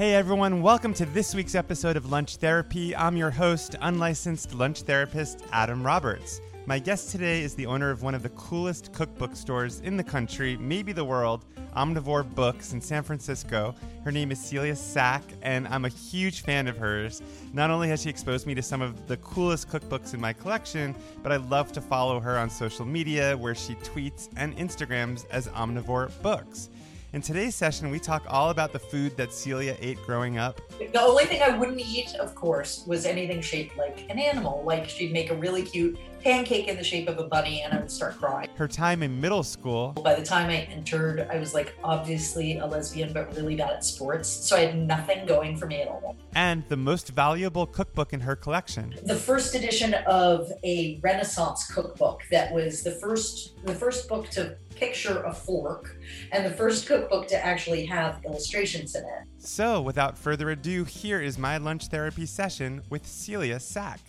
Hey everyone, welcome to this week's episode of Lunch Therapy. I'm your host, unlicensed lunch therapist Adam Roberts. My guest today is the owner of one of the coolest cookbook stores in the country, maybe the world, Omnivore Books in San Francisco. Her name is Celia Sack, and I'm a huge fan of hers. Not only has she exposed me to some of the coolest cookbooks in my collection, but I love to follow her on social media where she tweets and Instagrams as Omnivore Books. In today's session, we talk all about the food that Celia ate growing up. The only thing I wouldn't eat, of course, was anything shaped like an animal. Like she'd make a really cute pancake in the shape of a bunny and I would start crying. Her time in middle school. By the time I entered, I was like obviously a lesbian, but really bad at sports. So I had nothing going for me at all. And the most valuable cookbook in her collection. The first edition of a Renaissance cookbook that was the first the first book to picture a fork and the first cookbook to actually have illustrations in it. So, without further ado, here is my lunch therapy session with Celia Sack.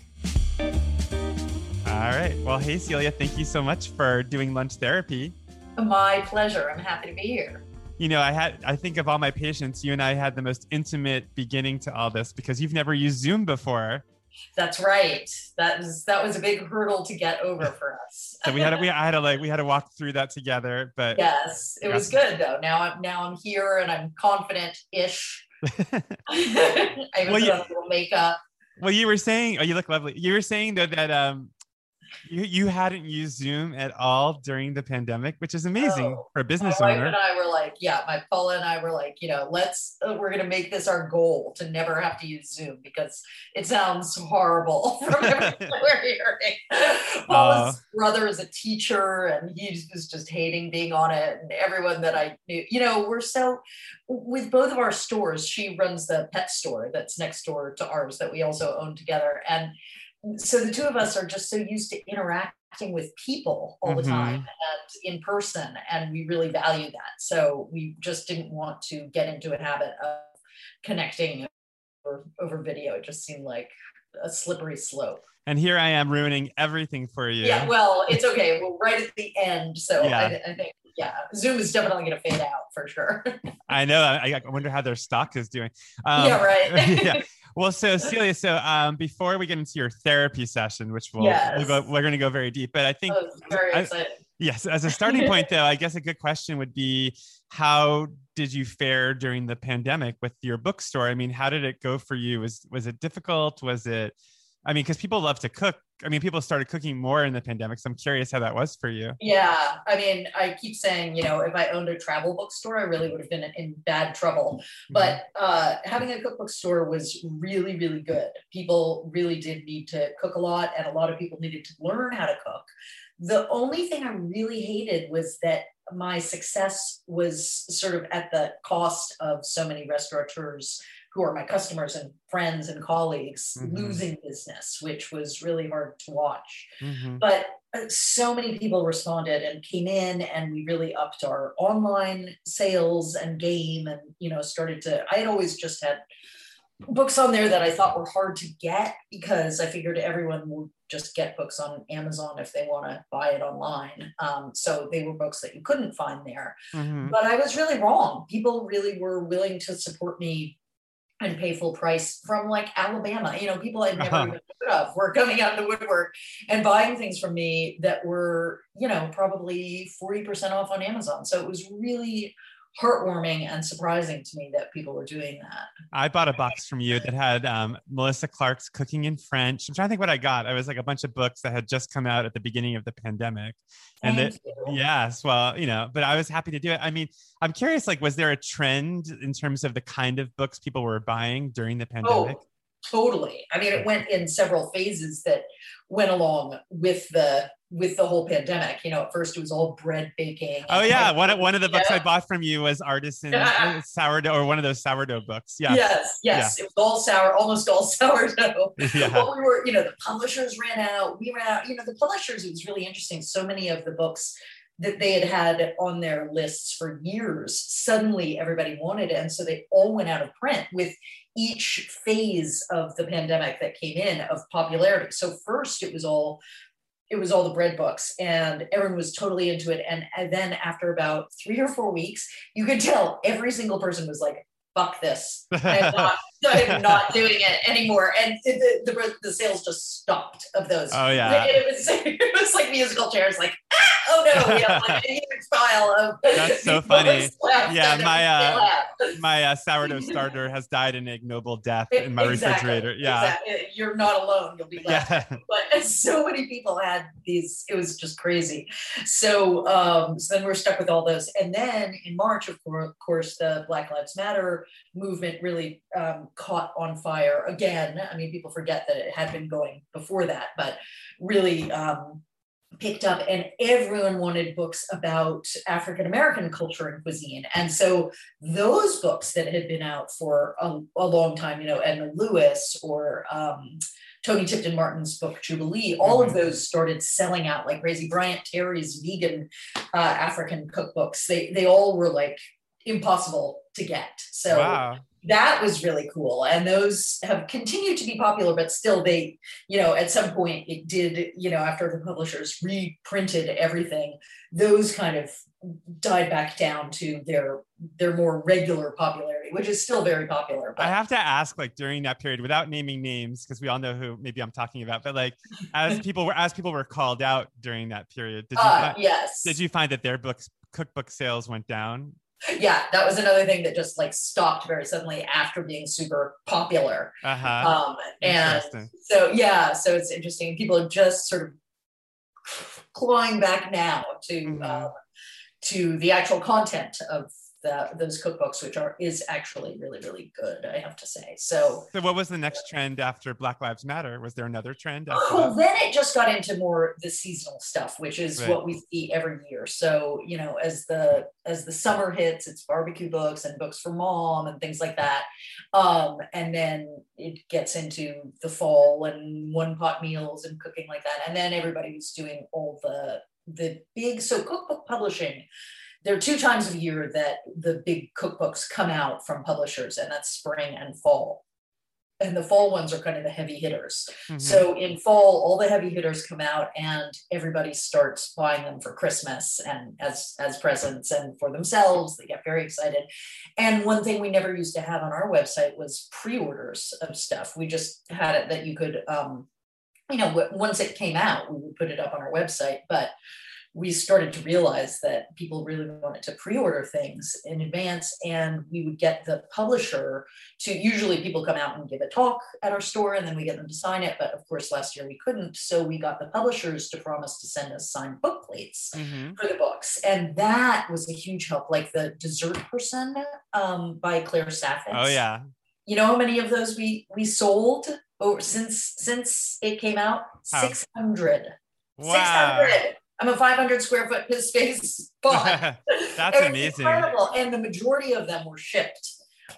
All right. Well, hey, Celia, thank you so much for doing lunch therapy. My pleasure. I'm happy to be here. You know, I had, I think of all my patients, you and I had the most intimate beginning to all this because you've never used Zoom before. That's right. That was that was a big hurdle to get over for us. so we had to, we I had to like we had to walk through that together. But yes, it was good though. Now I'm now I'm here and I'm confident ish. I even well, put you, a little makeup. Well, you were saying, oh, you look lovely. You were saying though that um you you hadn't used Zoom at all during the pandemic, which is amazing oh, for a business my owner. and I were like, yeah, my Paula and I were like, you know, let's uh, we're gonna make this our goal to never have to use Zoom because it sounds horrible from everything we're hearing. Paula's uh, brother is a teacher and he was just hating being on it, and everyone that I knew, you know, we're so with both of our stores. She runs the pet store that's next door to ours that we also own together, and so the two of us are just so used to interacting with people all the mm-hmm. time and in person and we really value that so we just didn't want to get into a habit of connecting over, over video it just seemed like a slippery slope and here I am ruining everything for you. Yeah, well, it's okay. We're right at the end, so yeah. I, I think yeah, Zoom is definitely going to fade out for sure. I know. I, I, wonder how their stock is doing. Um, yeah, right. yeah. Well, so Celia, so um, before we get into your therapy session, which we'll, yes. we'll go, we're going to go very deep, but I think oh, excited. Yes, as a starting point, though, I guess a good question would be how did you fare during the pandemic with your bookstore? I mean, how did it go for you? Was was it difficult? Was it I mean, because people love to cook. I mean, people started cooking more in the pandemic. So I'm curious how that was for you. Yeah. I mean, I keep saying, you know, if I owned a travel bookstore, I really would have been in bad trouble. Mm-hmm. But uh, having a cookbook store was really, really good. People really did need to cook a lot, and a lot of people needed to learn how to cook. The only thing I really hated was that my success was sort of at the cost of so many restaurateurs who are my customers and friends and colleagues mm-hmm. losing business, which was really hard to watch. Mm-hmm. But uh, so many people responded and came in, and we really upped our online sales and game, and you know started to. I had always just had books on there that I thought were hard to get because I figured everyone would just get books on Amazon if they want to buy it online. Um, so they were books that you couldn't find there. Mm-hmm. But I was really wrong. People really were willing to support me and pay full price from like Alabama. You know, people I'd never uh-huh. even heard of were coming out of the woodwork and buying things from me that were, you know, probably 40% off on Amazon. So it was really heartwarming and surprising to me that people were doing that. I bought a box from you that had um, Melissa Clark's Cooking in French. I'm trying to think what I got. It was like a bunch of books that had just come out at the beginning of the pandemic. And Thank it, yes, well, you know, but I was happy to do it. I mean, I'm curious, like, was there a trend in terms of the kind of books people were buying during the pandemic? Oh, totally. I mean, it went in several phases that went along with the with the whole pandemic. You know, at first it was all bread baking. Oh yeah, one of one of the books yeah. I bought from you was artisan uh, sourdough or one of those sourdough books. Yeah. yes, yes. Yeah. It was all sour, almost all sourdough. Yeah. But we were, you know, the publishers ran out. We ran out. You know, the publishers. It was really interesting. So many of the books that they had had on their lists for years suddenly everybody wanted it and so they all went out of print with each phase of the pandemic that came in of popularity so first it was all it was all the bread books and everyone was totally into it and, and then after about three or four weeks you could tell every single person was like fuck this. I'm not, I'm not doing it anymore. And the, the, the, sales just stopped of those. Oh yeah. It, was, it was like musical chairs, like, oh no, we have like a huge pile of. That's so funny. Yeah, my uh, my uh, sourdough starter has died an ignoble death in my exactly, refrigerator. Yeah. Exactly. You're not alone. You'll be left. Yeah. But so many people had these, it was just crazy. So, um, so then we're stuck with all those. And then in March, of course, the Black Lives Matter movement really um, caught on fire again. I mean, people forget that it had been going before that, but really um, picked up, and everyone wanted books about African American culture and cuisine. And so those books that had been out for a, a long time, you know, Edna Lewis or um, Toni Tipton Martin's book Jubilee, all mm-hmm. of those started selling out like crazy. Bryant Terry's vegan uh, African cookbooks, they they all were like impossible to get. So wow. That was really cool. And those have continued to be popular, but still they, you know, at some point it did, you know, after the publishers reprinted everything, those kind of died back down to their their more regular popularity, which is still very popular. But. I have to ask, like during that period, without naming names, because we all know who maybe I'm talking about, but like as people were as people were called out during that period, did you uh, find, yes did you find that their books cookbook sales went down? Yeah, that was another thing that just like stopped very suddenly after being super popular. Uh-huh. Um, and so yeah, so it's interesting. People are just sort of clawing back now to mm-hmm. uh, to the actual content of the, those cookbooks, which are is actually really really good, I have to say. So, so what was the next trend after Black Lives Matter? Was there another trend? Well, then it just got into more the seasonal stuff, which is right. what we see every year. So you know, as the as the summer hits, it's barbecue books and books for mom and things like that, um, and then it gets into the fall and one pot meals and cooking like that, and then everybody was doing all the the big so cookbook publishing there are two times of year that the big cookbooks come out from publishers, and that's spring and fall. And the fall ones are kind of the heavy hitters. Mm-hmm. So in fall, all the heavy hitters come out, and everybody starts buying them for Christmas and as as presents and for themselves. They get very excited. And one thing we never used to have on our website was pre-orders of stuff. We just had it that you could, um, you know, once it came out, we would put it up on our website, but we started to realize that people really wanted to pre-order things in advance and we would get the publisher to usually people come out and give a talk at our store and then we get them to sign it but of course last year we couldn't so we got the publishers to promise to send us signed book plates mm-hmm. for the books and that was a huge help like the dessert person um, by claire saffitz. Oh yeah. You know how many of those we we sold over since since it came out? 600 wow. 600 I'm a 500 square foot piss space but That's amazing. Incredible. And the majority of them were shipped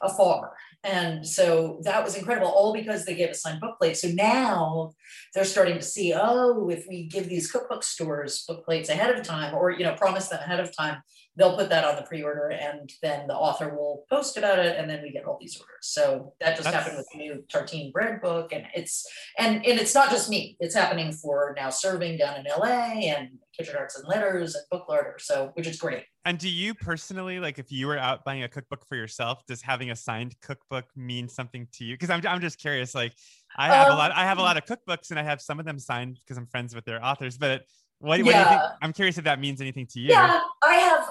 afar. And so that was incredible, all because they gave us signed book plates. So now they're starting to see, oh, if we give these cookbook stores book plates ahead of time, or you know, promise them ahead of time, they'll put that on the pre-order, and then the author will post about it, and then we get all these orders. So that just That's... happened with the new tartine bread book, and it's and and it's not just me; it's happening for now serving down in LA and Kitchen Arts and Letters and Book Larder, so which is great. And do you personally like if you were out buying a cookbook for yourself, does having a signed cookbook mean something to you? Because I'm I'm just curious. Like I have um, a lot I have a lot of cookbooks and I have some of them signed because I'm friends with their authors, but what, what yeah. do you think? I'm curious if that means anything to you. Yeah,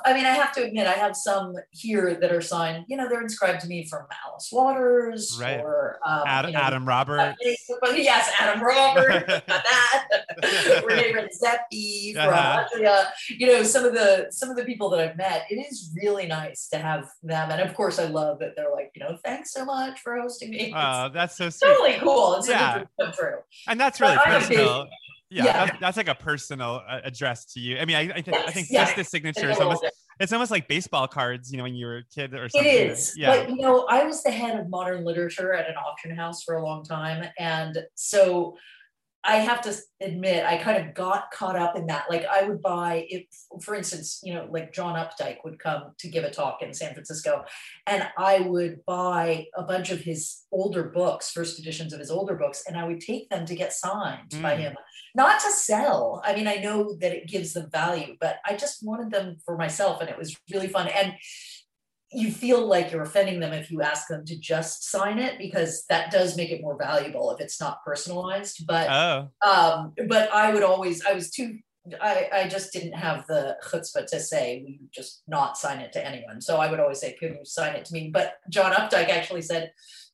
I mean, I have to admit, I have some here that are signed. You know, they're inscribed to me from Alice Waters right. or um, Adam, you know, Adam Robert. yes, Adam Robert. that. Renee Redzepi from uh-huh. You know, some of the some of the people that I've met. It is really nice to have them, and of course, I love that they're like, you know, thanks so much for hosting me. Oh, that's so sweet. Totally cool. It's yeah. true. And that's really but personal yeah, yeah. That's, that's, like a personal uh, address to you. I mean, I, I, th- I think yeah. just the signature is almost it's almost like baseball cards, you know, when you were a kid or something. It is. Yeah. But you know, I was the head of modern literature at an auction house for a long time. And so I have to admit, I kind of got caught up in that. Like I would buy if, for instance, you know, like John Updike would come to give a talk in San Francisco, and I would buy a bunch of his older books, first editions of his older books, and I would take them to get signed mm. by him. Not to sell. I mean, I know that it gives them value, but I just wanted them for myself, and it was really fun. And you feel like you're offending them if you ask them to just sign it because that does make it more valuable if it's not personalized. But Oh, um, but I would always I was too I, I just didn't have the chutzpah to say we just not sign it to anyone. So I would always say, could you sign it to me? But John Updike actually said,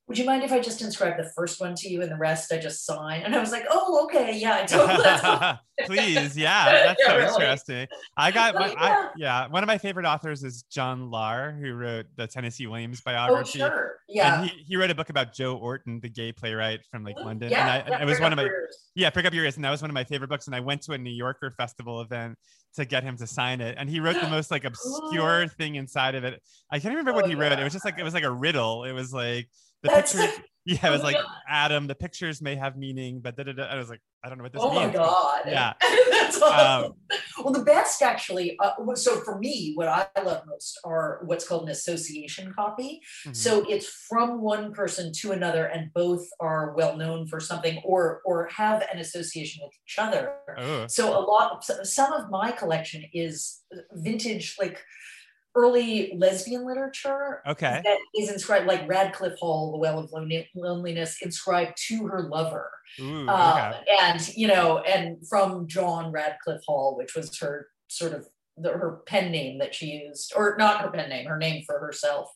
would you mind if I just inscribe the first one to you and the rest I just sign? And I was like, oh, okay, yeah, I totally. please, yeah, that's Yeah, so really. interesting. I got, Oh, my, I, yeah. yeah, one of my favorite authors is John Lahr, who wrote the Tennessee Williams oh, biography. oh, sure, yeah. And he, he wrote a book about Joe Orton, the gay playwright from like London. Yeah, and I, yeah, it was one of my, yeah, Prick Up Your Ears. And that was one of my favorite books. And I went to a New Yorker festival event to get him to sign it. And he wrote the most like obscure thing inside of it. I can't even remember what Oh, he wrote. yeah. It was just like, it was like a riddle. It was like, the That's- pictures, yeah, it was Oh, like. Adam, the pictures may have meaning, but da, da, da. I was like, I don't know what this Oh my means. god! Yeah. that's awesome. well, the best actually. Uh, so for me, what I love most are what's called an association copy. Mhm. So it's from one person to another, and both are well known for something, or or have an association with each other. oh, So a lot, some of my collection is vintage, like early lesbian literature okay. that is inscribed, like Radclyffe Hall, The Well of Loneliness, inscribed to her lover. Ooh, Um, okay. and you know, and from John Radclyffe Hall, which was her sort of the, her pen name that she used, or not her pen name, her name for herself.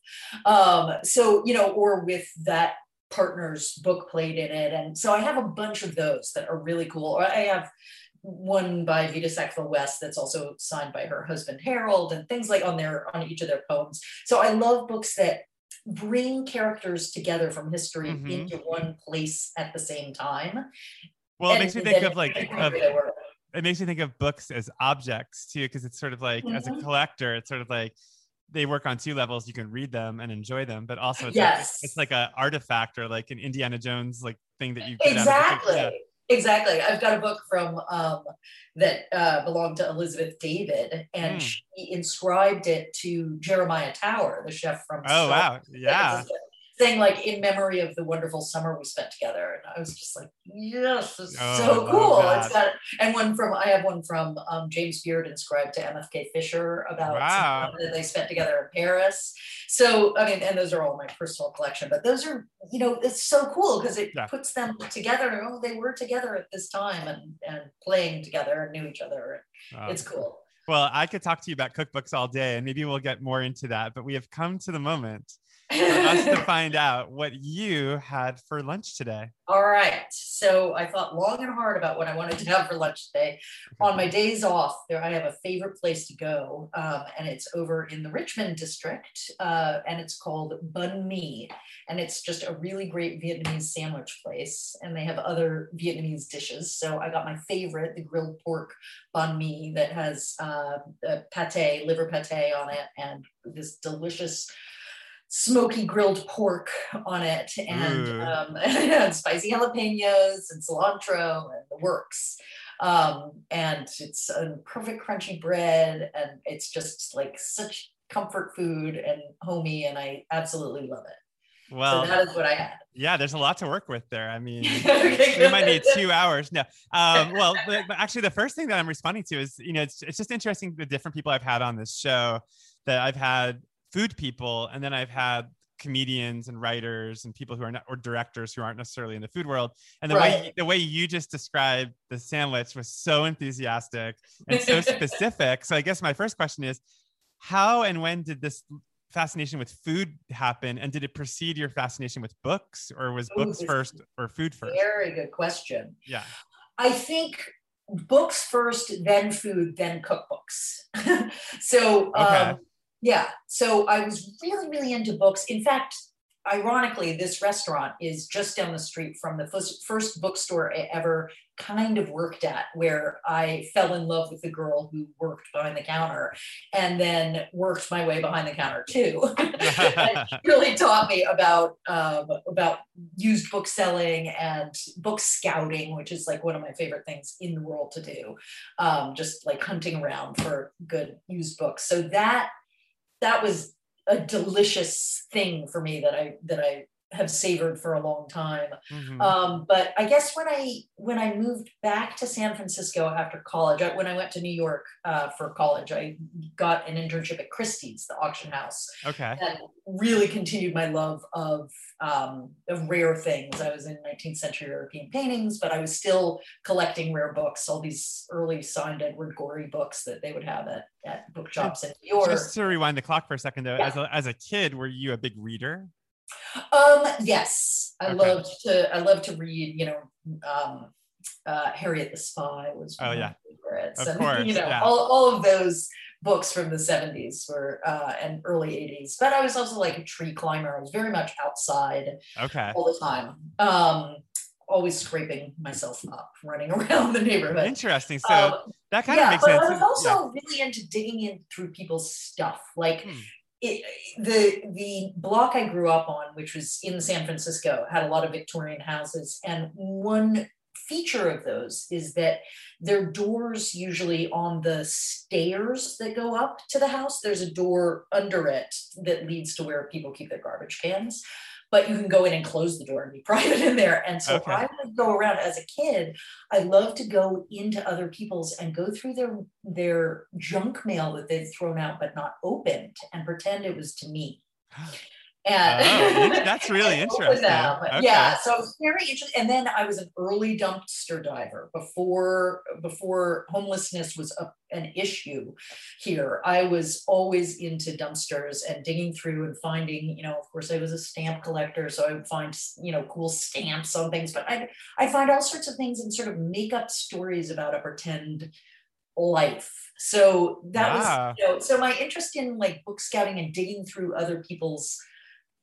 Um, so you know, or with that partner's book plate in it, and so I have a bunch of those that are really cool. Or I have one by Vita Sackville West that's also signed by her husband Harold, and things like on their on each of their poems. So I love books that bring characters together from history Mhm. into one place at the same time. Well, it makes me think of like, of, way they were. it makes me think of books as objects too, because it's sort of like, as a Mhm. collector, it's sort of like, they work on two levels. You can read them and enjoy them, but also it's Yes. like, it's like a artifact or like an Indiana Jones like thing that you get out exactly i've got a book from um that uh belonged to elizabeth david and Mm. she inscribed it to jeremiah tower the chef from Oh Star wow, yeah. Saying like in memory of the wonderful summer we spent together and i was just like yes this is Oh, so cool it's got and one from i have one from um, james beard inscribed to mfk fisher about Wow. that they spent together in paris so i mean and those are all my personal collection but those are you know it's so cool because it Yeah. puts them together oh they were together at this time and and playing together and knew each other Oh. it's cool Well, I could talk to you about cookbooks all day, and maybe we'll get more into that. But we have come to the moment for us to find out what you had for lunch today. All right. So I thought long and hard about what I wanted to have for lunch today. On my days off, there I have a favorite place to go, um, and it's over in the Richmond district, uh, and it's called Bun Mi, and it's just a really great Vietnamese sandwich place, and they have other Vietnamese dishes. So I got my favorite, the grilled pork bun mi that has uh, pate, liver pate on it, and this delicious smoky grilled pork on it and um, and spicy jalapenos and cilantro and the works um, and it's a perfect crunchy bread and it's just like such comfort food and homey and i absolutely love it Well, so that is what i had yeah, there's a lot to work with there. I mean, we might need two hours. No, um, well, but, but actually, the first thing that I'm responding to is, you know, it's it's just interesting the different people I've had on this show. That I've had food people, and then I've had comedians and writers and people who are not or directors who aren't necessarily in the food world. And the way the way you just described the sandwich was so enthusiastic and so specific. So I guess my first question is, how and when did this fascination with food happen and did it precede your fascination with books or was Ooh, books first or food first very good question yeah I think books first, then food, then cookbooks. so, Okay. um, yeah, so I was really, really into books. In fact, ironically, this restaurant is just down the street from the first, first bookstore I ever kind of worked at, where I fell in love with the girl who worked behind the counter and then worked my way behind the counter too. And really taught me about um, about used book selling and book scouting, which is like one of my favorite things in the world to do. Um, just like hunting around for good used books. So that that was a delicious thing for me that I that I have savored for a long time. Mhm. Um, but I guess when I when I moved back to San Francisco after college, I, when I went to New York uh, for college, I got an internship at Christie's, the auction house, okay. and really continued my love of um, of rare things. I was in 19th century European paintings, but I was still collecting rare books, all these early signed Edward Gorey books that they would have at, at bookshops in New York. Just to rewind the clock for a second, though, Yeah. as a as a kid, were you a big reader? Um, yes, I Okay. loved to. I love to read. You know, um, uh, Harriet the Spy was Oh, one yeah. my favorites, Of and course, you know, yeah. all, all of those books from the seventies were uh, and early eighties. But I was also like a tree climber. I was very much outside Okay. all the time. Um, always scraping myself up, running around the neighborhood. Interesting. So Um, that kind yeah, of makes but sense. I was also really into digging in through people's stuff. Like Hmm. It, the the block I grew up on, which was in San Francisco, had a lot of Victorian houses, and one feature of those is that their doors usually on the stairs that go up to the house there's a door under it that leads to where people keep their garbage cans but you can go in and close the door and be private in there. And so Okay. i would go around as a kid i love to go into other people's and go through their their junk mail that they'd thrown out but not opened and pretend it was to me and Oh, that's really interesting. them. Okay. Yeah, so it was very interesting. And then I was an early dumpster diver before before homelessness was a, an issue here. I was always into dumpsters and digging through and finding, you know, of course I was a stamp collector, so I would find, you know, cool stamps on things, but I I find all sorts of things and sort of make up stories about a pretend life. So that Wow. was, you know, so my interest in like book scouting and digging through other people's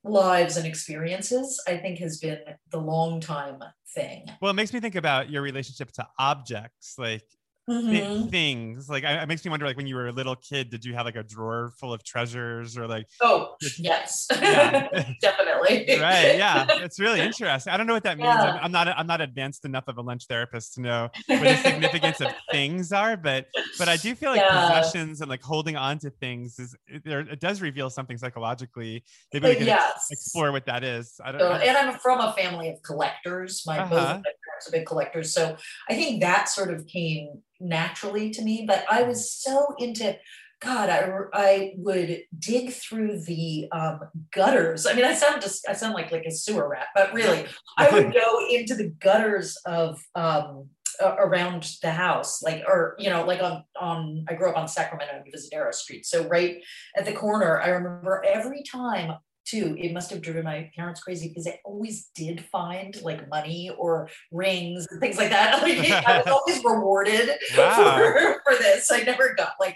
lives and experiences, I think has been the long time thing. Well, it makes me think about your relationship to objects, like Mhm. things. Like, I- it makes me wonder, like, when you were a little kid, did you have like a drawer full of treasures, or like, Oh, yes, Yeah. definitely. right? Yeah, it's really interesting. I don't know what that means. Yeah. I'm, I'm not. I'm not advanced enough of a lunch therapist to know what the significance of things are, but but I do feel like Yeah. possessions and like holding on to things is there. It does reveal something psychologically. Maybe we can yes. explore what that is. I don't. So, I- and I'm from a family of collectors. My both Uh-huh. of my parents are big collectors, so I think that sort of came naturally to me. But I was so into. God, I, I would dig through the um, gutters. I mean, I sound just I sound like like a sewer rat, but really, I would go into the gutters of um, around the house, like or you know, like on on. I grew up on Sacramento and Divisadero Street, so right at the corner. I remember every time too. It must have driven my parents crazy because I always did find like money or rings and things like that. Like, I was always rewarded Wow. for, for this. I never got like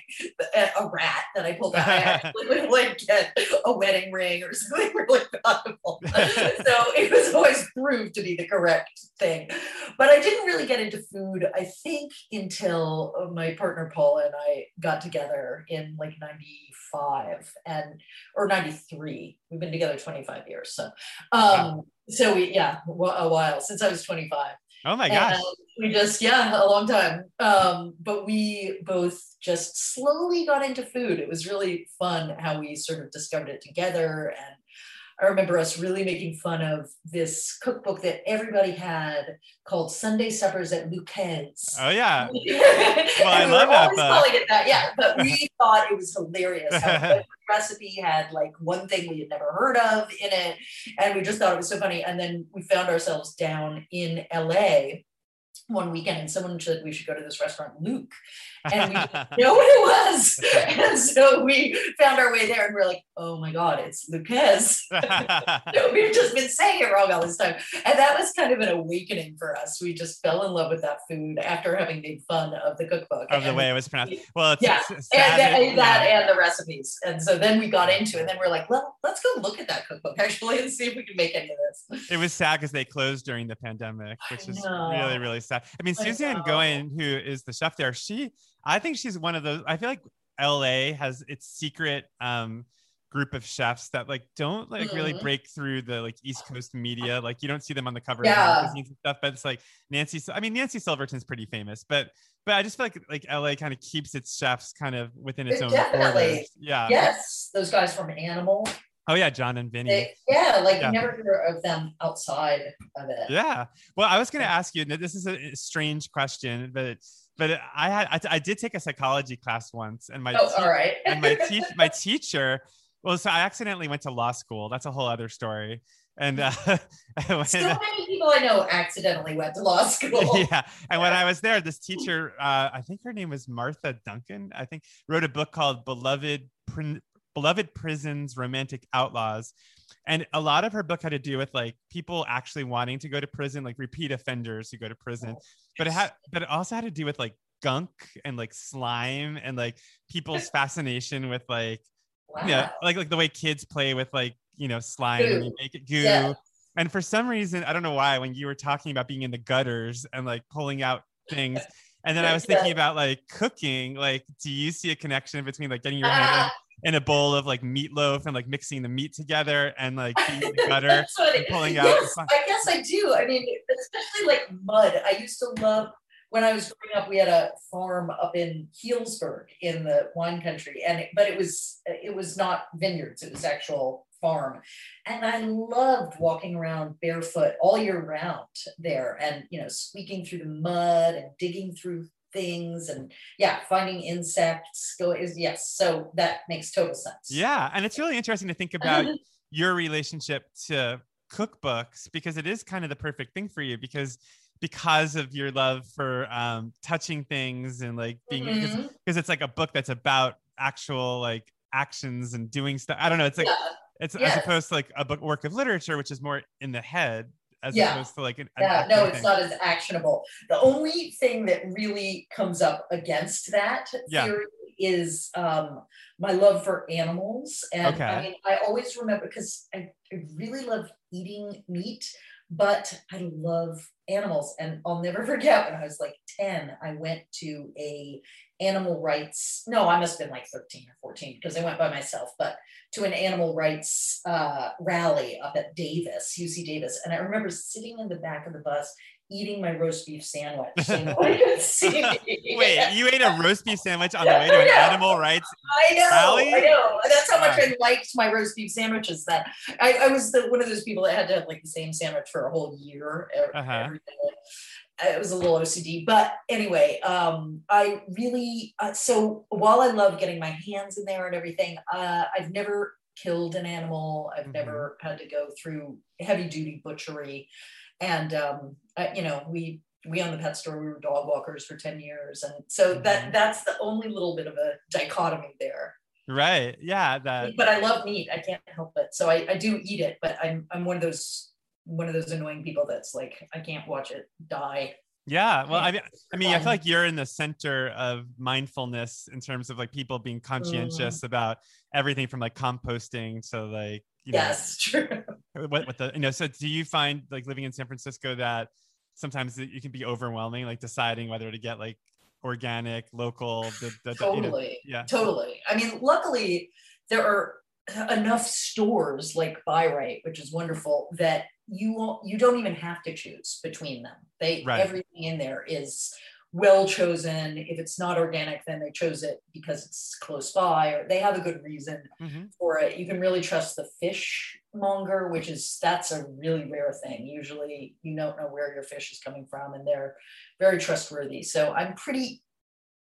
a, rat that I pulled out. I actually would like get a wedding ring or something really valuable. so it was always proved to be the correct thing. But I didn't really get into food, I think, until uh, my partner Paula and I got together in like 95 and or 93. We've been together 25 years. So um so we yeah, a while since I was 25. oh my gosh. And we just, yeah, a long time. Um, but we both just slowly got into food. It was really fun how we sort of discovered it together. And I remember us really making fun of this cookbook that everybody had called Sunday Suppers at Luquez. Oh yeah. well, I we love were that always calling it that, yeah. But we thought it was hilarious. How recipe had like one thing we had never heard of in it, and we just thought it was so funny. And then we found ourselves down in LA one weekend, and someone said we should go to this restaurant, Luke, and we know what it was. And so we found our way there, and we're like, "Oh my god, it's Luquez." No, we've just been saying it wrong all this time. And that was kind of an awakening for us. We just fell in love with that food after having made fun of the cookbook. of the way it was pronounced. Well, it's, Yeah, and that, it- that and the recipes. And so then we got into it. And then we're like, well, let's go look at that cookbook actually and see if we can make any of this. it was sad because they closed during the pandemic, which is really, really sad. I mean, I Suzanne. Goin, who is the chef there, she, I think she's one of those. I feel like LA has its secret um, group of chefs that like don't like really Mhm. break through the like East Coast media. Like you don't see them on the cover Yeah. of magazines and stuff. But it's like Nancy. I mean, Nancy Silverton's pretty famous, but but I just feel like like LA kind of keeps its chefs kind of within its It own definitely- borders. Yeah. Yes, those guys from Animal. Oh yeah, John and Vinny. They, yeah, like Yeah. you never hear of them outside of it. Yeah. Well, I was going to ask you. This is a strange question, but but I had I, I did take a psychology class once, and my Oh, te- all right. and my te- my teacher. Well, so I accidentally went to law school. That's a whole other story. And uh, when, so many people I know accidentally went to law school. yeah, and when I was there, this teacher, uh, I think her name was Martha Duncan. I think wrote a book called "Beloved Prin- Beloved Prisons: Romantic Outlaws," and a lot of her book had to do with like people actually wanting to go to prison, like repeat offenders who go to prison. Oh, but it had, but it also had to do with like gunk and like slime and like people's fascination with like Wow. yeah, like like the way kids play with like you know slime and Goo. you make it goo. Yeah. And for some reason, I don't know why, when you were talking about being in the gutters and like pulling out things, and then I was thinking about like cooking. Like, do you see a connection between like getting your hand in, a bowl of like meatloaf and like mixing the meat together and like the what and pulling out yes. I guess I do. I mean, especially like mud. I used to love when I was growing up. We had a farm up in Healdsburg in the wine country, and it, but it was it was not vineyards. It was actual farm, and I loved walking around barefoot all year round there, and you know, squeaking through the mud and digging through things and yeah finding insects go is yes so that makes total sense Yeah, and it's really interesting to think about your relationship to cookbooks because it is kind of the perfect thing for you because because of your love for um, touching things and like being because Mhm. it's like a book that's about actual like actions and doing stuff. I don't know. It's like yeah. it's as opposed to like a book work of literature, which is more in the head as Yeah. opposed to like an, an Yeah, no, it's thing. not as actionable. The only thing that really comes up against that Yeah. theory is um, my love for animals. And Okay. I mean, I always remember because I, I really love eating meat, but I love animals. And I'll never forget when I was like 10, I went to a animal rights, no, I must have been like 13 or 14 because I went by myself, but to an animal rights uh, rally up at Davis, UC Davis. And I remember sitting in the back of the bus eating my roast beef sandwich. So nobody could. Wait, you ate a roast beef sandwich on the way to an animal rights? I know, Rally? I know. That's how much. I liked my roast beef sandwiches. That I, I was the one of those people that had to have like the same sandwich for a whole year. Uh-huh. every day. Uh, It was a little OCD, but anyway, um, I really uh, so while I love getting my hands in there and everything, uh, I've never killed an animal. I've Mhm. never had to go through heavy duty butchery, and um, I, you know we we own the pet store. We were dog walkers for ten years, and so Mhm. that that's the only little bit of a dichotomy there. Right. Yeah. That. But I love meat. I can't help it. So I, I do eat it, but I'm I'm one of those one of those annoying people that's like I can't watch it die. Yeah. Well, I mean, I mean, I feel like you're in the center of mindfulness in terms of like people being conscientious Mm. about everything from like composting to like you know Yes, true. what what the you know. So do you find like living in San Francisco that sometimes it, can be overwhelming, like deciding whether to get like organic, local, the, the, the- you know, Totally. yeah. Totally. I mean, luckily there are enough stores like Bi-Rite, which is wonderful, that you won't you don't even have to choose between them. They Right. everything in there is well chosen. If it's not organic, then they chose it because it's close by or they have a good reason Mhm. for it. You can really trust the fishmonger, which is that's a really rare thing. Usually you don't know where your fish is coming from and they're very trustworthy. So I'm pretty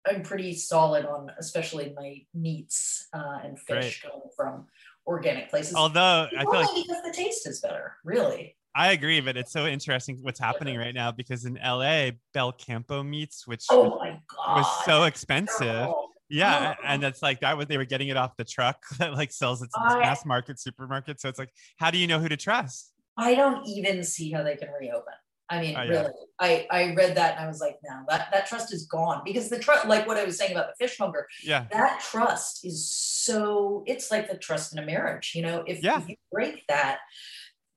I'm pretty solid on especially my meats uh, and fish coming from organic places. Although I feel like because the taste is better, really. I agree, but it's so interesting what's happening right now because in LA, Bel Campo meats, which Oh was so expensive. Yeah, Oh. and that's like that was they were getting it off the truck that like sells it to the mass market supermarket. So it's like, how do you know who to trust? I don't even see how they can reopen. I mean, Oh, yeah. really, I, I read that and I was like, no, that, that trust is gone because the trust, like what I was saying about the fishmonger, Yeah, that trust is so, it's like the trust in a marriage, you know, if, Yeah. you break that,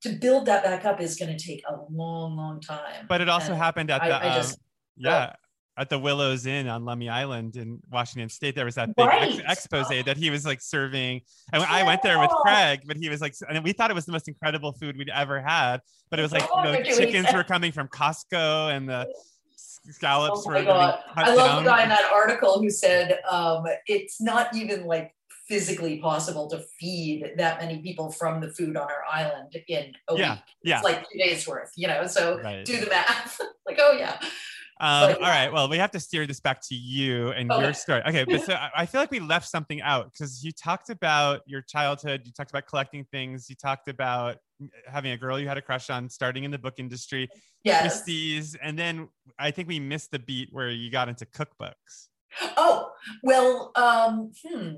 to build that back up is going to take a long, long time. but it also And happened at the I um, just- yeah at the Willows Inn on Lummi Island in Washington State. There was that big ex- expose that he was like serving. And I went there with Craig, but he was like, and we thought it was the most incredible food we'd ever had. But it was like, Oh, they're chickens were coming from Costco and the scallops Oh were my being God. cut I love down. the guy in that article who said um, it's not even like physically possible to feed that many people from the food on our island in a yeah, week. Yeah. It's like two days worth, you know. So Right. do the math. like, oh yeah. Um, all right. Well, we have to steer this back to you and Okay. your story. Okay, but so I- I feel like we left something out because you talked about your childhood. You talked about collecting things. You talked about having a girl you had a crush on, starting in the book industry, Yes. Christie's, and then I think we missed the beat where you got into cookbooks. Oh, well, um, hmm.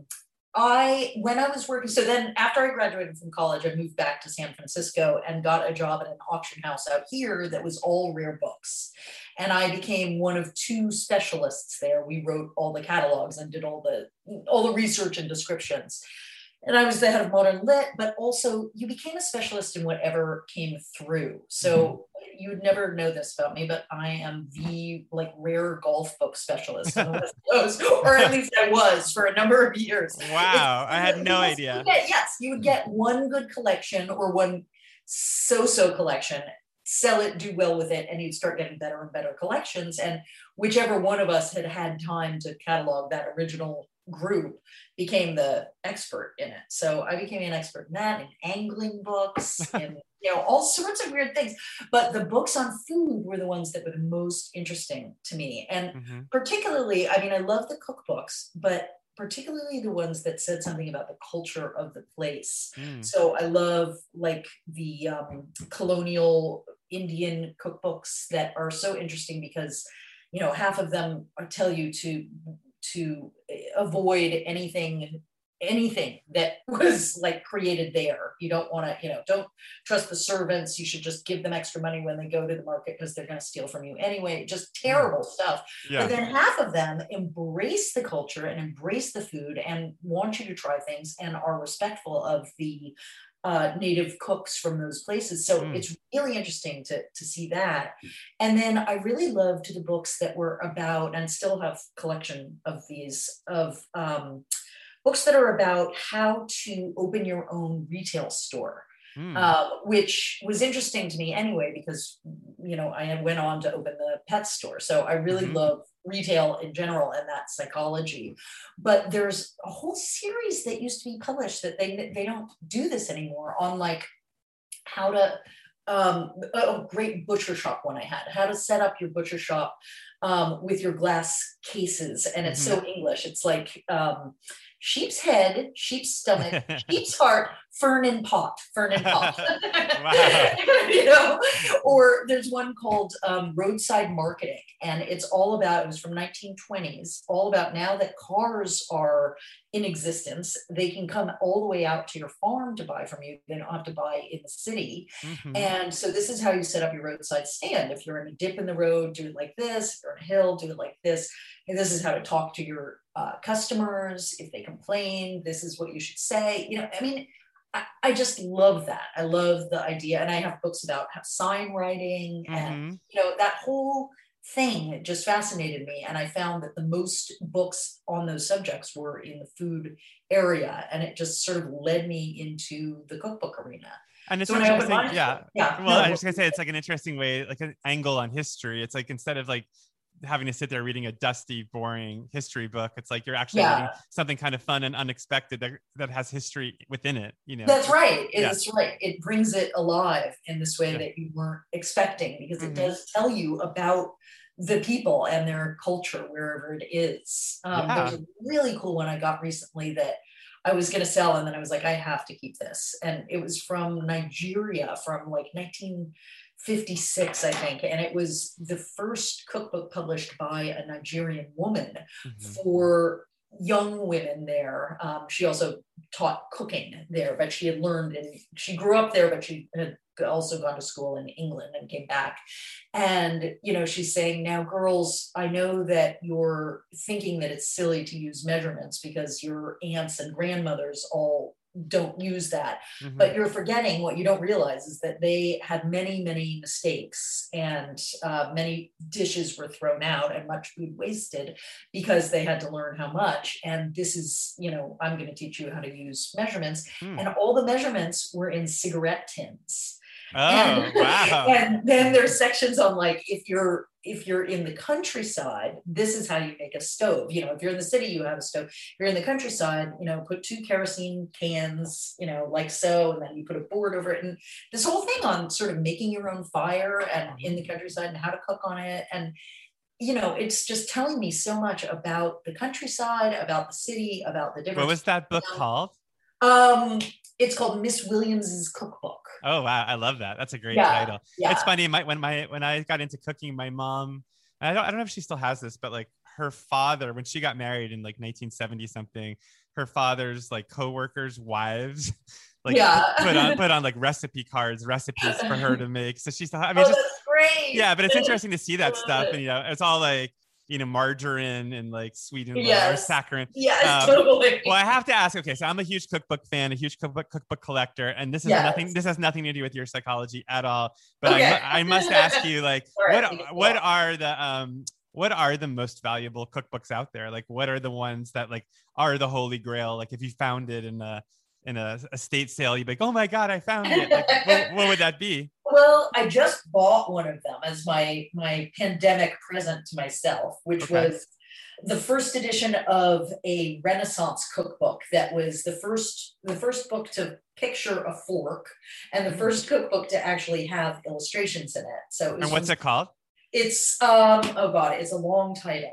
I when I was working, so then after I graduated from college, I moved back to San Francisco and got a job at an auction house out here that was all rare books. And I became one of two specialists there. We wrote all the catalogs and did all the all the research and descriptions. And I was the head of modern lit, but also you became a specialist in whatever came through. So mm-hmm. you would never know this about me, but I am the like rare golf book specialist on the West Coast, or at least I was for a number of years. Wow, I had no idea. get- yes, you would get one good collection or one so-so collection, sell it, do well with it, and you'd start getting better and better collections. And whichever one of us had had time to catalog that original group became the expert in it. So I became an expert in that, in angling books, and you know all sorts of weird things. But the books on food were the ones that were the most interesting to me, and Mhm. particularly i mean i love the cookbooks but particularly the ones that said something about the culture of the place Mm. so i love like the um, colonial indian cookbooks that are so interesting because you know half of them are- tell you to to eh, avoid anything anything that was like created there. You don't want to you know don't trust the servants. You should just give them extra money when they go to the market because they're going to steal from you anyway. Just mm. terrible stuff. Yeah. but then half of them embrace the culture and embrace the food and want you to try things and are respectful of the uh, native cooks from those places. So Mm. it's really interesting to, to see that. And then I really loved the books that were about, and still have collection of these, of um, books that are about how to open your own retail store Mm. um, which was interesting to me anyway because you know I went on to open the pet store, so I really Mhm. love retail in general and that psychology. But there's a whole series that used to be published that they they don't do this anymore on like how to um a a great butcher shop one I had how to set up your butcher shop um, with your glass cases. And it's so English. It's like um, sheep's head sheep's stomach sheep's heart fern and pot fern and pot you know or there's one called um, roadside marketing and it's all about it was from 1920s all about now that cars are in existence they can come all the way out to your farm to buy from you they don't have to buy in the city Mhm. and so this is how you set up your roadside stand. If you're in a dip in the road, do it like this. If you're on a hill, do it like this. And this is how to talk to your uh, customers. If they complain, this is what you should say. You know, I mean, I, I just love that. I love the idea. And I have books about sign writing and Mhm. you know that whole thing it just fascinated me and i found that the most books on those subjects were in the food area and it just sort of led me into the cookbook arena And it's so when I opened interesting. Yeah. yeah Well, no, I was gonna say it's like an interesting way, like an angle on history. It's like instead of like having to sit there reading a dusty, boring history book, it's like you're actually Yeah. reading something kind of fun and unexpected that, that has history within it. You know. That's right. Yeah. It's right. It brings it alive in this way Yeah. that you weren't expecting because it does tell you about the people and their culture wherever it is. Um, Yeah. There's a really cool one I got recently that I was going to sell, and then I was like, I have to keep this. And it was from Nigeria from like 1956, I think. And it was the first cookbook published by a Nigerian woman Mhm. for young women there. Um, she also taught cooking there, but she had learned and she grew up there, but she had also gone to school in England and came back. And, you know, she's saying, now, girls, I know that you're thinking that it's silly to use measurements because your aunts and grandmothers all don't use that Mhm. but you're forgetting what you don't realize is that they had many many mistakes and uh, many dishes were thrown out and much food wasted because they had to learn how much and this is you know i'm going to teach you how to use measurements Hmm. and all the measurements were in cigarette tins Oh, and, wow. and then there's sections on like if you're if you're in the countryside, this is how you make a stove. You know, if you're in the city, you have a stove. If you're in the countryside, you know, put two kerosene cans, you know, like so, and then you put a board over it. And this whole thing on sort of making your own fire and in the countryside and how to cook on it. And you know, it's just telling me so much about the countryside, about the city, about the different. What was that book called? Um, it's called Miss Williams's Cookbook. Oh wow, I love that. That's a great Yeah, title. yeah. It's funny. My when my when I got into cooking, my mom. I don't I don't know if she still has this, but like her father, when she got married in like 1970 something, her father's like coworkers' wives. Like Yeah. put on put on like recipe cards, recipes for her to make. So she's I mean oh, just that's great. yeah, but it's interesting to see that stuff. it. And you know, it's all like you know, margarine and like sweetened Yes. saccharin. Yes, Um, totally. Well, I have to ask. Okay, so I'm a huge cookbook fan, a huge cookbook cookbook collector, and this is Yes. nothing. This has nothing to do with your psychology at all. But Okay. I, I must ask you, like, right, what what are the um what are the most valuable cookbooks out there? Like, what are the ones that like are the holy grail? Like, if you found it in a in a estate sale, you'd be like, oh my god, I found it. Like, what, what would that be? Well, I just bought one of them as my my pandemic present to myself, which Okay. was the first edition of a Renaissance cookbook that was the first the first book to picture a fork and the first cookbook to actually have illustrations in it. So it was And what's from- it called? It's um oh god, it's a long title,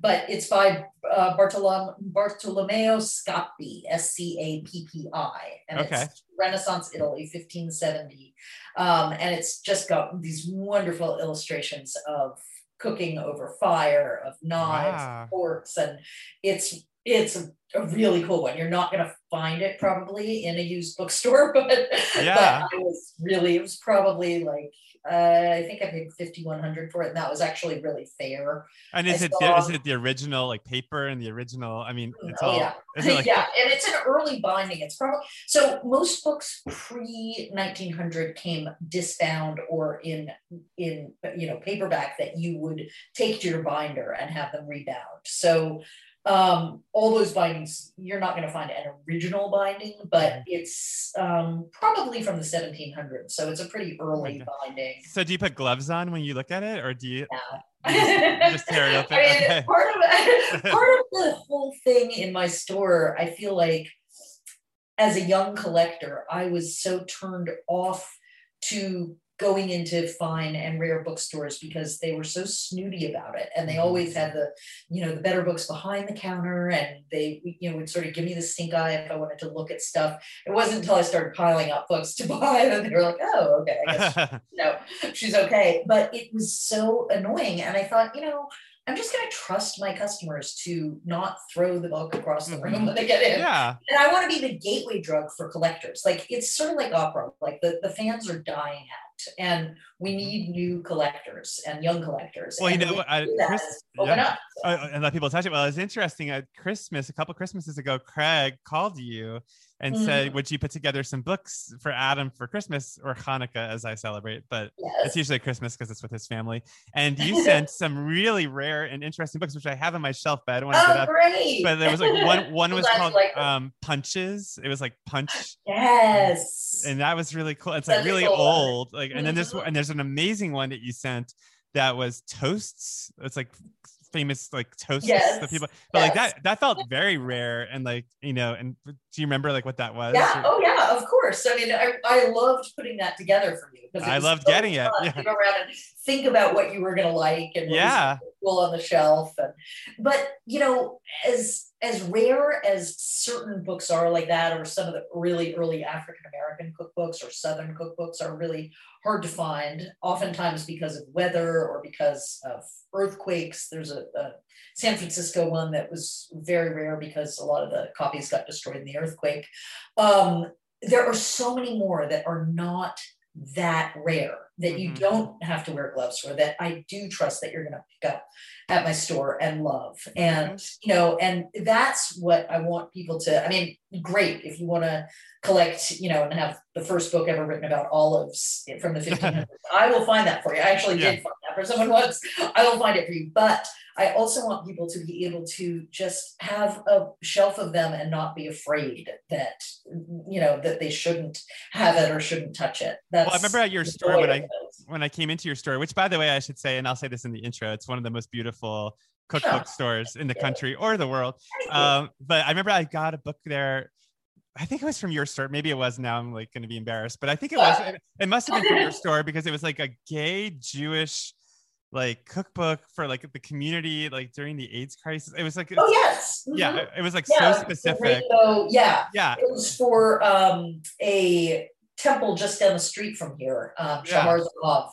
but it's by uh, Bartolom- Bartolomeo Scappi, S C A P P I, and Okay. it's Renaissance Italy, 1570, um, and it's just got these wonderful illustrations of cooking over fire, of knives, Wow. forks, and it's it's a, a really cool one. You're not gonna find it probably in a used bookstore, but Yeah. but I was really it was probably like uh, I think I paid fifty one hundred for it, and that was actually really fair. And is I it the, is it the original like paper and the original? I mean, it's Oh, all. yeah. It like yeah, and it's an early binding. It's probably so most books pre nineteen hundred came disbound or in in you know paperback that you would take to your binder and have them rebound. So um all those bindings you're not going to find an original binding but Mhm. it's um probably from the 1700s so it's a pretty early God. binding So do you put gloves on when you look at it, or do you? Just tear it open? I mean, Okay. part of part of the whole thing in my store, I feel like as a young collector, I was so turned off to going into fine and rare bookstores because they were so snooty about it and they Mhm. always had the you know the better books behind the counter and they you know would sort of give me the stink eye if i wanted to look at stuff it wasn't until i started piling up books to buy that they were like oh okay I guess you know, she's okay. But it was so annoying. And I thought, you know, I'm just going to trust my customers to not throw the book across the room Mhm. when they get in. yeah. And I want to be the gateway drug for collectors. Like it's sort of like opera, like the, the fans are dying out and we need new collectors and young collectors. Mm-hmm. Well, you And the know, I, to do that Chris, open yeah. up. So, Uh, and let people touch it. Well, it's interesting. At Christmas, a couple Christmases ago, Craig called you and said, Mhm. "Would you put together some books for Adam for Christmas or Hanukkah, as I celebrate?" But yes. it's usually Christmas because it's with his family. And you sent some really rare and interesting books, which I have on my shelf, but I don't want to get Oh, up. great. But there was like one. One was called like um, Punches. It was like Punch yes. and that was really cool. It's like really cool old. Like, and then this and there's an amazing one that you sent that was toasts. It's like famous like toasts Yes, that people, but like that that felt very rare and like you know. And do you remember like what that was? Yeah. Or- Oh, yeah. Of course. I mean, I, I loved putting that together for you because I loved so getting it, yeah. go around and think about what you were going to like and what Yeah. cool on the shelf. And but you know, as as rare as certain books are like that, or some of the really early African American cookbooks or Southern cookbooks are really hard to find. Oftentimes because of weather or because of earthquakes. There's a, a San Francisco one that was very rare because a lot of the copies got destroyed in the earthquake. Um, there are so many more that are not that rare that you Mhm. don't have to wear gloves for that I do trust that you're going to pick up at my store and love. And, you know, and that's what I want people to, I mean, great if you want to collect, you know, and have the first book ever written about olives from the 1500s. I will find that for you. I actually yeah. did find that for someone once. I will find it for you. But I also want people to be able to just have a shelf of them and not be afraid that, you know, that they shouldn't have it or shouldn't touch it. That's well, I remember at your store when I when I came into your store, which by the way, I should say, and I'll say this in the intro, it's one of the most beautiful cookbook stores in the country or the world. Um, but I remember I got a book there. I think it was from your store. Maybe it was. Now I'm like going to be embarrassed, but I think it was. It, it must have been from your store because it was like a gay Jewish like cookbook for like the community like during the AIDS crisis. It was like oh yes, mm-hmm. yeah, it was like yeah, so specific. So yeah, yeah, it was for um, a temple just down the street from here, Shahar yeah.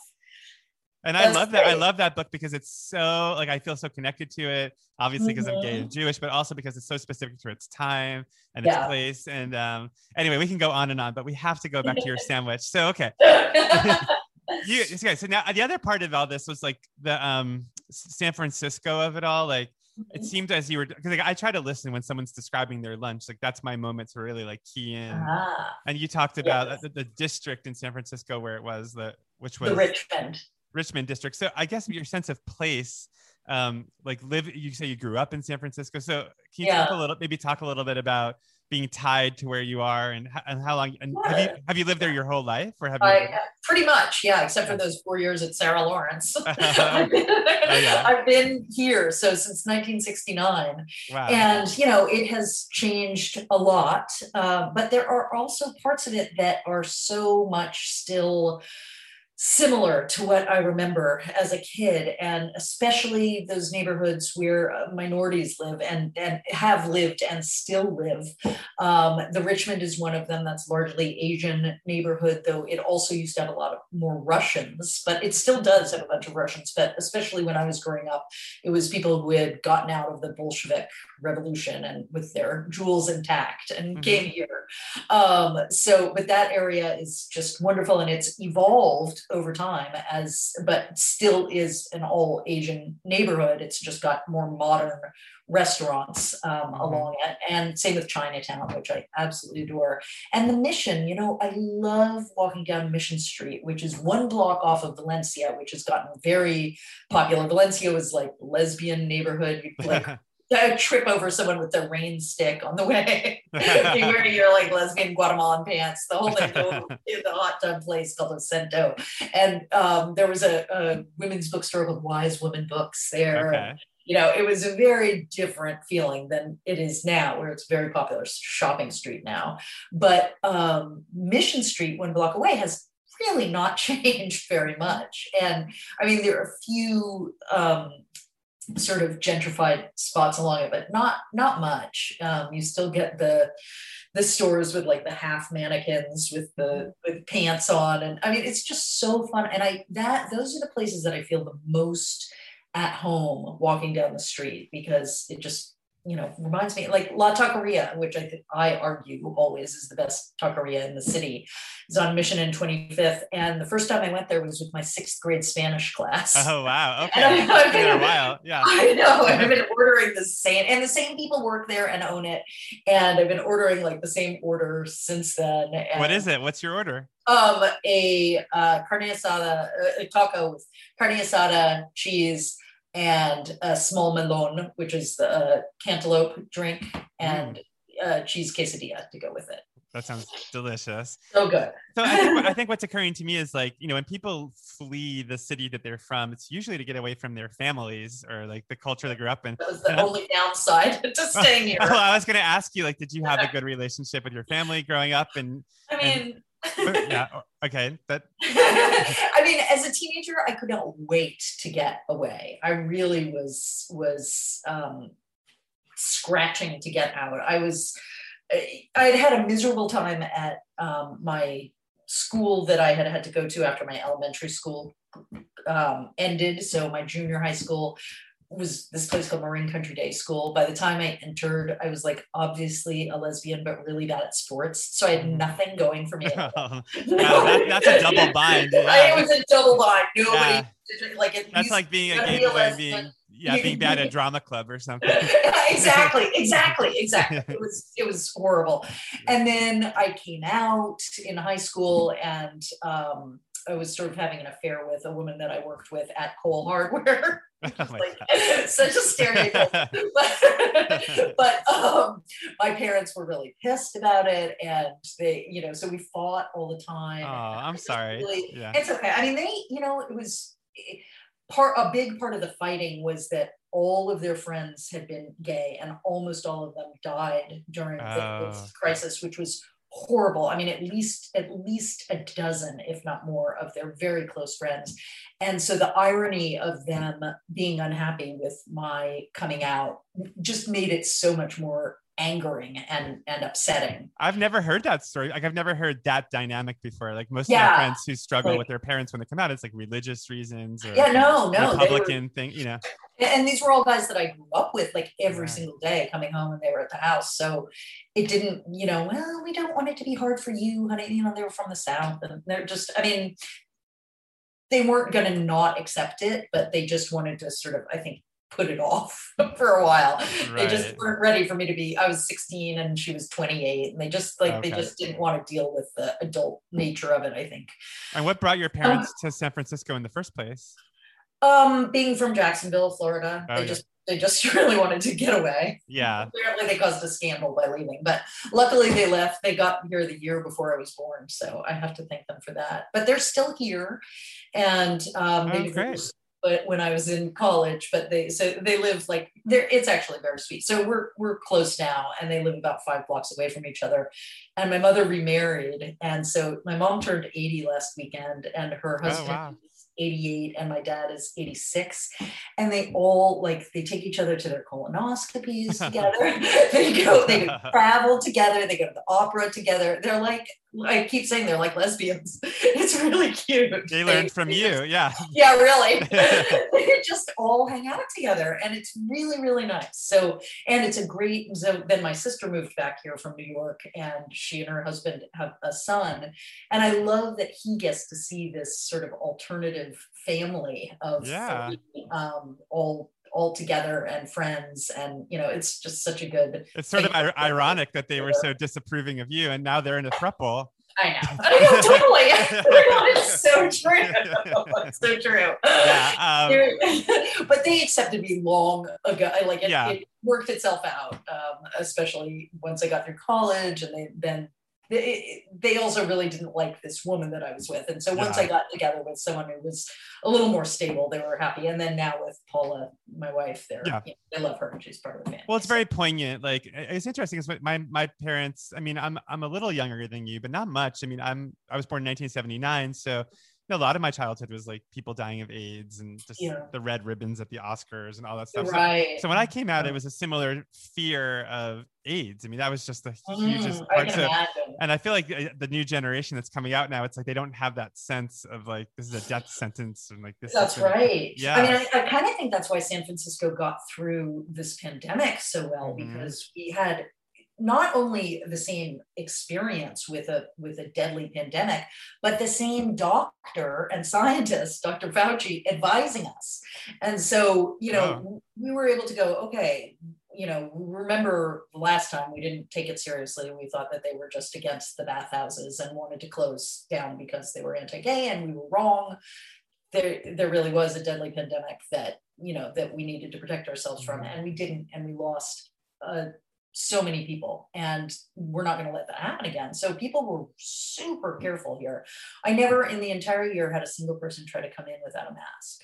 And I love that. I love that book because it's so like I feel so connected to it. Obviously, because mm-hmm. I'm gay and mm-hmm. Jewish, but also because it's so specific to its time and yeah. its place. And um, anyway, we can go on and on, but we have to go back to your sandwich. So okay. you, okay. So now the other part of all this was like the um, San Francisco of it all. Like it mm-hmm. seemed as you were because like, I try to listen when someone's describing their lunch. Like that's my moment to really like key in. Ah, and you talked about yes. the, the, district in San Francisco where it was the which was the Richmond. Richmond district. So I guess your sense of place, um, like live, you say you grew up in San Francisco. So can you yeah. talk a little, maybe talk a little bit about being tied to where you are and, and how long, and have you, have you lived there your whole life or have you? I, pretty much. Yeah. Except for those four years at Sarah Lawrence. I've, been, oh, yeah. I've been here. So since 1969 wow. and you know, it has changed a lot, uh, but there are also parts of it that are so much still similar to what I remember as a kid, and especially those neighborhoods where uh, minorities live and, and have lived and still live. Um, the Richmond is one of them that's largely Asian neighborhood, though it also used to have a lot of more Russians, but it still does have a bunch of Russians. But especially when I was growing up, it was people who had gotten out of the Bolshevik Revolution and with their jewels intact and mm-hmm. came here. Um, so, but that area is just wonderful and it's evolved over time as but still is an all asian neighborhood. It's just got more modern restaurants um, mm-hmm. along it. And same with chinatown which i absolutely adore. And the mission you know i love walking down mission street which is one block off of valencia which has gotten very popular. Valencia was like lesbian neighborhood like I trip over someone with a rain stick on the way. you wear your like lesbian Guatemalan pants, the whole thing in the hot tub place called Cento. And um, there was a, a, women's bookstore called Wise Women Books there. Okay. You know, it was a very different feeling than it is now, where it's very popular shopping street now. But um, Mission Street, one block away, has really not changed very much. And I mean, there are a few um, sort of gentrified spots along it, but not not much. Um, you still get the the stores with like the half mannequins with the with pants on, and I mean it's just so fun. And I that those are the places that I feel the most at home walking down the street because it just you know, reminds me like La Taqueria, which I think I argue always is the best taqueria in the city, is on Mission and 25th. And the first time I went there was with my sixth grade Spanish class. Oh wow! Okay, and I've been a while. Yeah, I know. I've been ordering the same, and the same people work there and own it. And I've been ordering like the same order since then. And, what is it? What's your order? Um, a uh, carne asada, a taco with carne asada, cheese and a small melon, which is the cantaloupe drink, and mm. cheese quesadilla to go with it. That sounds delicious. So good. so I think, I think what's occurring to me is like, you know, when people flee the city that they're from, it's usually to get away from their families or like the culture they grew up in. That was the and only downside to staying here. well, I was going to ask you, like, did you have a good relationship with your family growing up? And I mean, and, yeah. Okay. That. I mean, as a teenager, I could not wait to get away. I really was was um, scratching to get out. I was. I had had a miserable time at um, my school that I had had to go to after my elementary school um, ended. So my junior high school was this place called Marin Country Day School. By the time I entered, I was like obviously a lesbian, but really bad at sports. So I had mm-hmm. nothing going for me. that, that's a double bind. Yeah. it was a double bind. Nobody yeah. like it. That's like being a gay boy being yeah, being bad at drama club or something. exactly, exactly, exactly. It was it was horrible. And then I came out in high school and um, I was sort of having an affair with a woman that I worked with at Cole Hardware. Oh like, such a stereotype. but, but um, my parents were really pissed about it, and they, you know, so we fought all the time. Oh, I'm sorry. Really, yeah. It's okay. I mean, they, you know, it was part. A big part of the fighting was that all of their friends had been gay, and almost all of them died during oh. this crisis, which was horrible. I mean at least at least a dozen if not more of their very close friends. And so the irony of them being unhappy with my coming out just made it so much more angering and and upsetting i've never heard that story like i've never heard that dynamic before like most yeah, of my friends who struggle like, with their parents when they come out it's like religious reasons or yeah no no republican were, thing you know and these were all guys that I grew up with like every right. single day coming home and they were at the house. So it didn't, you know, well, we don't want it to be hard for you, honey. You know, they were from the South and they're just, I mean, they weren't going to not accept it, but they just wanted to sort of, I think, put it off for a while. Right. They just weren't ready for me to be, I was 16 and she was 28. And they just like, okay. they just didn't want to deal with the adult nature of it, I think. And what brought your parents um, to San Francisco in the first place? Um, being from Jacksonville, Florida, oh, they yeah. just they just really wanted to get away. Yeah. Apparently, they caused a scandal by leaving, but luckily they left. They got here the year before I was born, so I have to thank them for that. But they're still here, and um, oh, great. But when I was in college, but they so they live like there. It's actually very sweet. So we're we're close now, and they live about five blocks away from each other. And my mother remarried, and so my mom turned eighty last weekend, and her oh, husband. Oh, wow 88 and my dad is 86 and they all like they take each other to their colonoscopies together they go they travel together they go to the opera together they're like I keep saying they're like lesbians. It's really cute. They learned from you, yeah. Yeah, really. they just all hang out together, and it's really, really nice. So, and it's a great. So then my sister moved back here from New York, and she and her husband have a son, and I love that he gets to see this sort of alternative family of yeah. um, all all together and friends and you know it's just such a good it's sort of ironic that they were so disapproving of you and now they're in a throuple I know. I know totally. it's so true. it's so true. Yeah, um, but they accepted me long ago. Like it, yeah. it worked itself out, um, especially once I got through college, and they then they, they also really didn't like this woman that I was with. And so once yeah. I got together with someone who was a little more stable, they were happy. And then now with Paula, my wife, they're, yeah. You know, they love her and she's part of the family. Well, it's very poignant. Like it's interesting because my, my parents, I mean, I'm, I'm a little younger than you, but not much. I mean, I'm, I was born in 1979. So know, a lot of my childhood was like people dying of AIDS and just yeah. the red ribbons at the Oscars and all that stuff. Right. So, so when I came out, it was a similar fear of AIDS. I mean, that was just the hugest mm, part. So, and I feel like uh, the new generation that's coming out now, it's like they don't have that sense of like this is a death sentence and like this. That's right. Yeah. I mean, I, I kind of think that's why San Francisco got through this pandemic so well mm-hmm. because we had not only the same experience with a with a deadly pandemic, but the same doctor and scientist, Dr. Fauci, advising us. And so, you know, we were able to go, okay, you know, remember the last time we didn't take it seriously. We thought that they were just against the bathhouses and wanted to close down because they were anti-gay, and we were wrong. There, there really was a deadly pandemic that you know that we needed to protect ourselves from, mm-hmm. and we didn't, and we lost a so many people and we're not going to let that happen again. So people were super careful here. I never in the entire year had a single person try to come in without a mask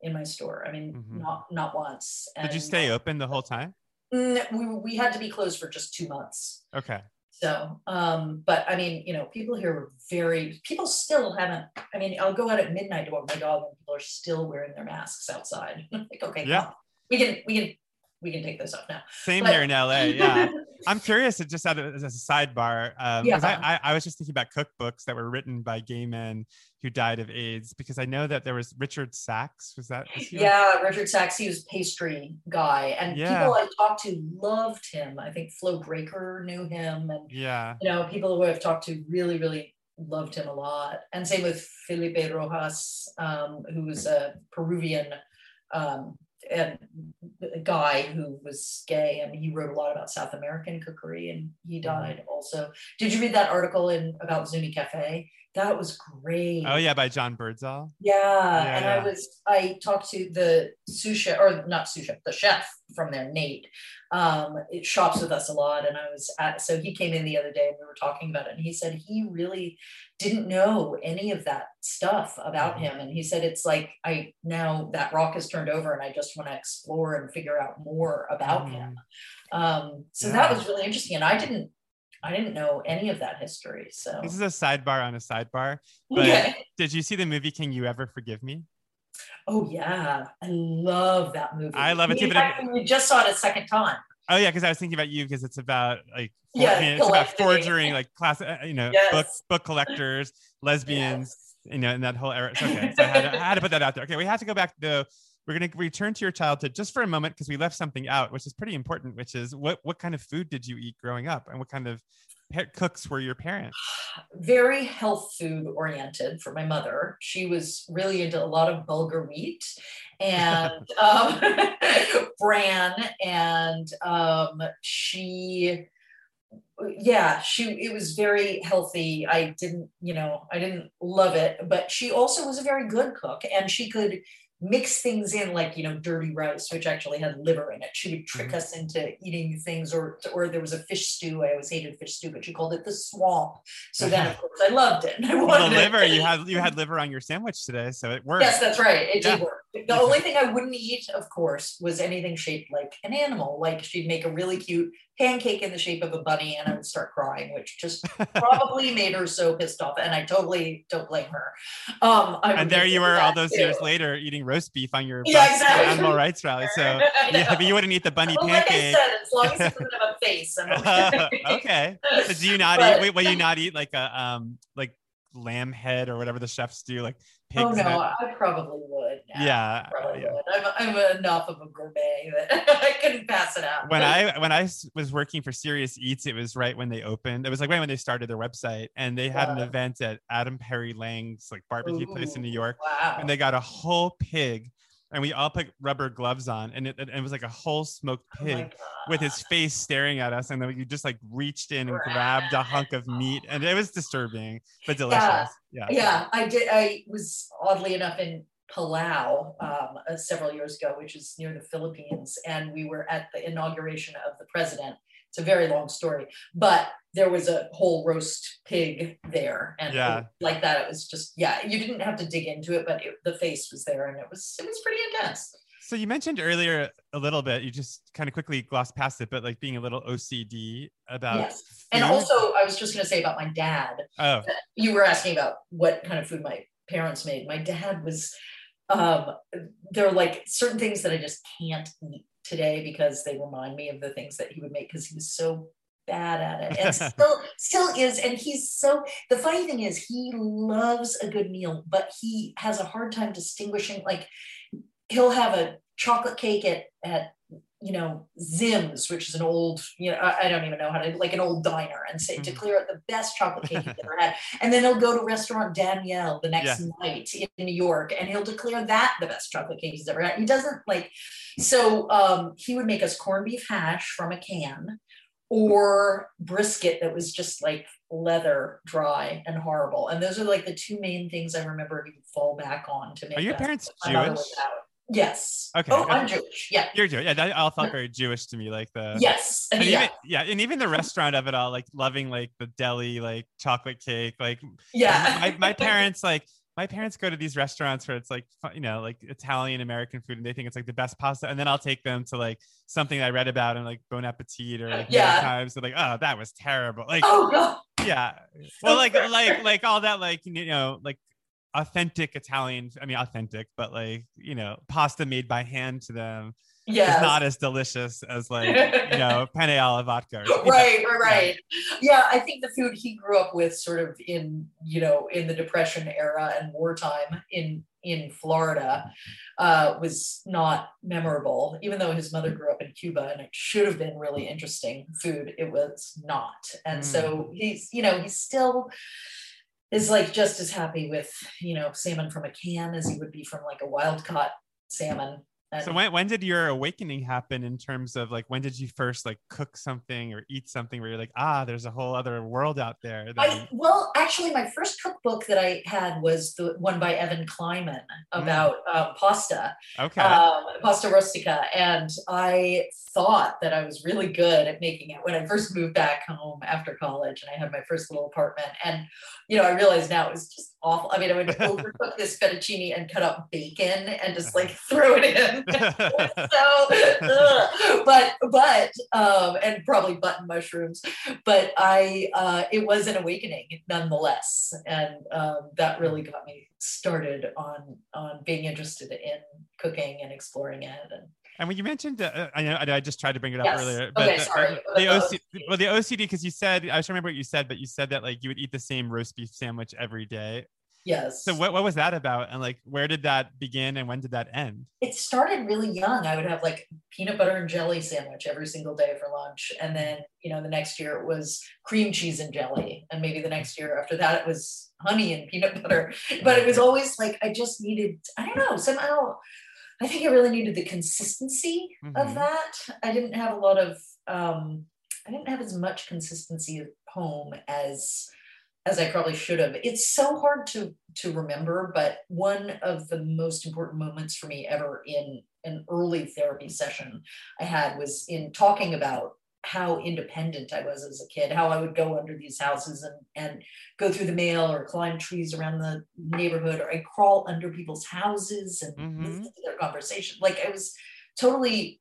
in my store. I mean mm-hmm. not not once and did you stay open the whole time? We, we had to be closed for just two months. Okay. So um but i mean you know people here were very people still haven't i mean i'll go out at midnight to walk my dog and people are still wearing their masks outside. Like okay yeah. we can we can we can take this off now. Same but, here in LA. Yeah. I'm curious, just as a sidebar, um, yeah. I, I, I, was just thinking about cookbooks that were written by gay men who died of AIDS because I know that there was Richard Sax. Was that? Was yeah, Richard Sax. He was pastry guy, and yeah. people I talked to loved him. I think Flo Braker knew him, and yeah, you know, people who I've talked to really, really loved him a lot. And same with Felipe Rojas, um, who was a Peruvian um, and a guy who was gay and he wrote a lot about South American cookery and he Mm-hmm. died also. Did you read that article in about Zuni Cafe? That was great. Oh yeah, by John Birdsall. Yeah, Yeah, and yeah. I was I talked to the sous chef or not sous chef, the chef from there, Nate. Um, it shops with us a lot, and I was at so he came in the other day and we were talking about it, and he said he really didn't know any of that stuff about Mhm. him, and he said it's like I now that rock is turned over, and I just want to explore and figure out more about Mm. him. Um, so Yeah. that was really interesting, and I didn't I didn't know any of that history. So This is a sidebar on a sidebar. But okay. did you see the movie Can You Ever Forgive Me? Oh yeah, I love that movie. I love it too, In but it- we just saw it a second time. Oh yeah, because I was thinking about you because it's about like for- Yeah, I mean, it's about forging like class, uh, you know, Yes. book book collectors, lesbians, you know, and that whole era. So, okay, so I had, to, I had to put that out there. Okay, we have to go back to we're going to return to your childhood just for a moment because we left something out, which is pretty important, which is what what kind of food did you eat growing up, and what kind of cooks were your parents? Very health food oriented for my mother. She was really into a lot of bulgur wheat and um, bran, and um, she yeah she it was very healthy i didn't you know i didn't love it but she also was a very good cook and she could mix things in like you know dirty rice which actually had liver in it she would trick Mhm. us into eating things or or there was a fish stew i always hated fish stew but she called it the swamp so then of course i loved it and I Well, the wanted it. liver you had you had liver on your sandwich today, so it worked. Yes, that's right. It did work. The only thing I wouldn't eat, of course, was anything shaped like an animal. Like she'd make a really cute pancake in the shape of a bunny, and I would start crying, which just probably made her so pissed off. And I totally don't blame her. Um, and there you were all those too. years later eating roast beef on your Yeah, exactly. animal rights rally. So yeah, but you wouldn't eat the bunny Well, like I pancake. said, as long as it doesn't have a face. Okay. okay. So do you not But- eat? Wait, will you not eat like a um like lamb head or whatever the chefs do, like Oh, pig's oh no? I probably would. Yeah, uh, Probably yeah. would. I'm, I'm enough of a gourmet that I couldn't pass it out. When I when I was working for Serious Eats, it was right when they opened. It was like right when they started their website, and they had an event at Adam Perry Lang's like barbecue place in New York, Wow. and they got a whole pig, and we all put rubber gloves on, and it, and it was like a whole smoked Oh pig. with his face staring at us, and then you just like reached in and grabbed a hunk of meat, and it was disturbing but delicious. Yeah. yeah i did i was oddly enough in palau um, uh, several years ago which is near the philippines and we were at the inauguration of the president it's a very long story but there was a whole roast pig there and Yeah. like that it was just yeah you didn't have to dig into it but it, the face was there and it was it was pretty intense So you mentioned earlier a little bit, you just kind of quickly glossed past it, but like being a little OCD about. Yes. and also i was just going to say about my dad oh, you were asking about what kind of food my parents made. My dad was um there are like certain things that I just can't eat today because they remind me of the things that he would make because he was so bad at it. And still still is and he's so the funny thing is he loves a good meal but he has a hard time distinguishing like he'll have a chocolate cake at at you know Zim's which is an old you know I, don't even know how to like an old diner and say Mhm. declare it the best chocolate cake he's ever had and then he'll go to restaurant Daniel the next Yeah. night in New York and he'll declare that the best chocolate cake he's ever had. He doesn't like, so um, he would make us corned beef hash from a can or brisket that was just like leather dry and horrible. And those are like the two main things I remember he would fall back on to make. are your parents Jewish? Yes. Okay, Oh. I'm Jewish. Yeah. You're Jewish. Yeah, that all felt very Jewish to me. Like the Yes. And yeah. even, yeah, and even the restaurant of it all, like loving like the deli, like chocolate cake, like yeah. my, my parents like my parents go to these restaurants where it's like you know like Italian American food and they think it's like the best pasta and then I'll take them to like something I read about in like Bon Appetit or like Yeah. Times they're like oh that was terrible like oh God. yeah well like like like all that like you know like authentic Italian I mean authentic but like you know pasta made by hand to them Yes. is not as delicious as like you know penne alla vodka right right right. Yeah i think the food he grew up with sort of in you know in the depression era and wartime in in florida uh, was not memorable. Even though his mother grew up in cuba and it should have been really interesting food it was not. And so he's you know he's still is like just as happy with you know salmon from a can as he would be from like a wild caught salmon So when when did your awakening happen in terms of like when did you first like cook something or eat something where you're like ah there's a whole other world out there that I, well, actually, my first cookbook that I had was the one by Evan Kleiman about uh, pasta, okay. um, pasta rustica, and I thought that I was really good at making it when I first moved back home after college, and I had my first little apartment. And you know, I realized now it was just awful. I mean, I would overcook this fettuccine and cut up bacon and just like throw it in. so, but but um, and probably button mushrooms. But I, uh, it was an awakening nonetheless, and um, that really got me started on on being interested in cooking and exploring it. And And when you mentioned, uh, I know I just tried to bring it up Yes. earlier, Okay, the, sorry. uh, the About OC, well, the OCD because you said I just remember what you said, but you said that like you would eat the same roast beef sandwich every day. yes, So what, what was that about, and like where did that begin, and when did that end? it started really young. I would have like peanut butter and jelly sandwich every single day for lunch. And then, you know, the next year it was cream cheese and jelly. And maybe the next year after that it was honey and peanut butter. But it was always like I just needed, I don't know, somehow I think I really needed the consistency Mhm. of that. I didn't have a lot of um I didn't have as much consistency at home as as I probably should have. It's so hard to to remember, but one of the most important moments for me ever in an early therapy session I had was in talking about how independent I was as a kid, how I would go under these houses and and go through the mail or climb trees around the neighborhood or I crawl under people's houses and Mhm. listen to their conversation. Like I was totally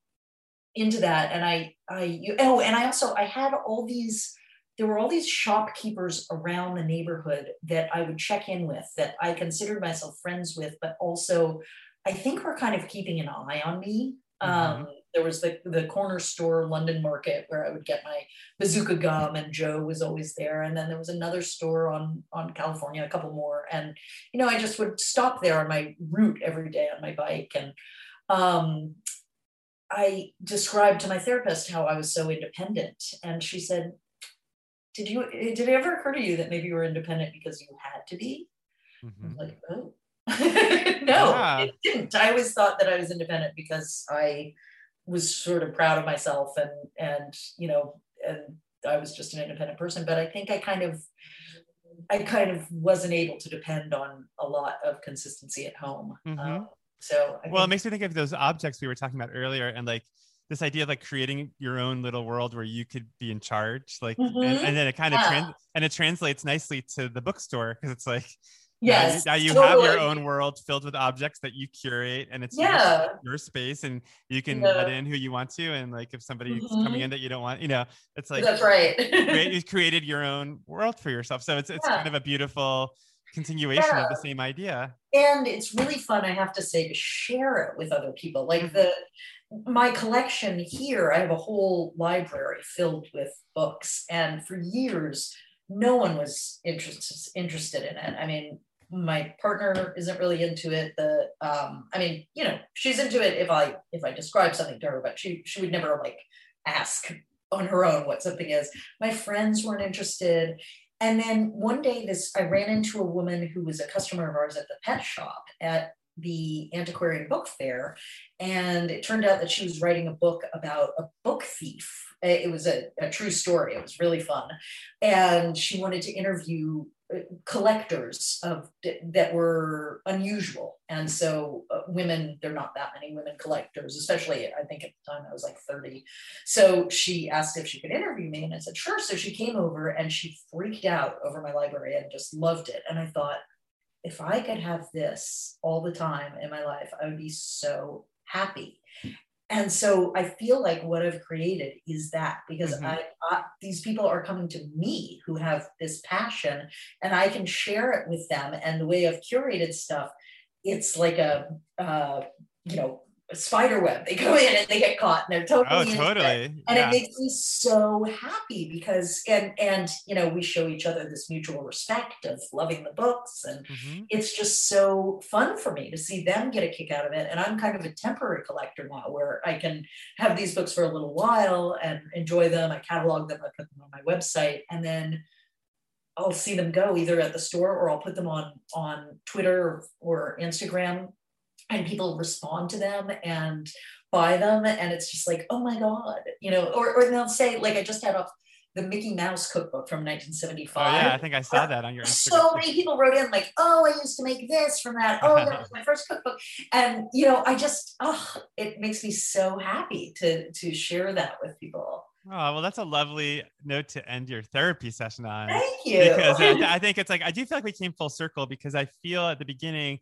into that and I I you, oh and I also I had all these there were all these shopkeepers around the neighborhood that I would check in with that I considered myself friends with, but also I think were kind of keeping an eye on me. Um, there was the the corner store London Market where I would get my bazooka gum, and Joe was always there. And then there was another store on on California, a couple more, and you know I just would stop there on my route every day on my bike, and um, I described to my therapist how I was so independent, and she said, "Did you did it ever occur to you that maybe you were independent because you had to be?" I Mhm. like, "Oh, no, Yeah. it didn't." I always thought that I was independent because I was sort of proud of myself, and and you know, and I was just an independent person. But I think I kind of I kind of wasn't able to depend on a lot of consistency at home. Mhm. Um, so I Well, it makes me think of those objects we were talking about earlier, and like this idea of like creating your own little world where you could be in charge, like, and, Mhm. and then it kind of Yeah. trans- and it translates nicely to the bookstore because it's like now you- yes, now you, have your own world filled with objects that you curate, and it's your- Yeah. your, space, and you can Yeah. let in who you want to, and like if somebody's coming Mhm. in that you don't want, you know, it's like That's right. create, you created your own world for yourself. So it's it's Yeah. kind of a beautiful continuation of the same idea. and it's really fun i have to say to share it with other people like Mhm. the my collection here i have a whole library filled with books and for years no one was interested interested in it i mean my partner isn't really into it the um i mean you know she's into it if i if i describe something to her but she she would never like ask on her own what something is my friends weren't interested and then one day, this I ran into a woman who was a customer of ours at the pet shop at the antiquarian book fair, and it turned out that she was writing a book about a book thief. It was a, a true story. It was really fun, and she wanted to interview collectors of that were unusual. And so, uh, women there are not that many women collectors, especially I think at the time I was like thirty. So she asked if she could interview me, and I said, sure. So she came over and she freaked out over my library and just loved it. And I thought, if I could have this all the time in my life, I would be so happy. And so I feel like what I've created is that because Mhm. I, I these people are coming to me who have this passion, and I can share it with them. And the way I've curated stuff, it's like a uh, you know spider web. They go in and they get caught, and they're totally Oh, it totally. and yeah. it makes me so happy because and and you know we show each other this mutual respect of loving the books and Mhm. it's just so fun for me to see them get a kick out of it and i'm kind of a temporary collector now where i can have these books for a little while and enjoy them i catalog them i put them on my website and then i'll see them go either at the store or i'll put them on on twitter or, or instagram and people respond to them and buy them and it's just like oh my god you know or, or they'll say like i just had off the mickey mouse cookbook from 1975 oh yeah i think i saw that on your Instagram. so many people wrote in like oh i used to make this from that oh that was my first cookbook and you know i just oh it makes me so happy to to share that with people Oh, well, that's a lovely note to end your therapy session on. Thank you. Because I, I think it's like, I do feel like we came full circle because I feel at the beginning,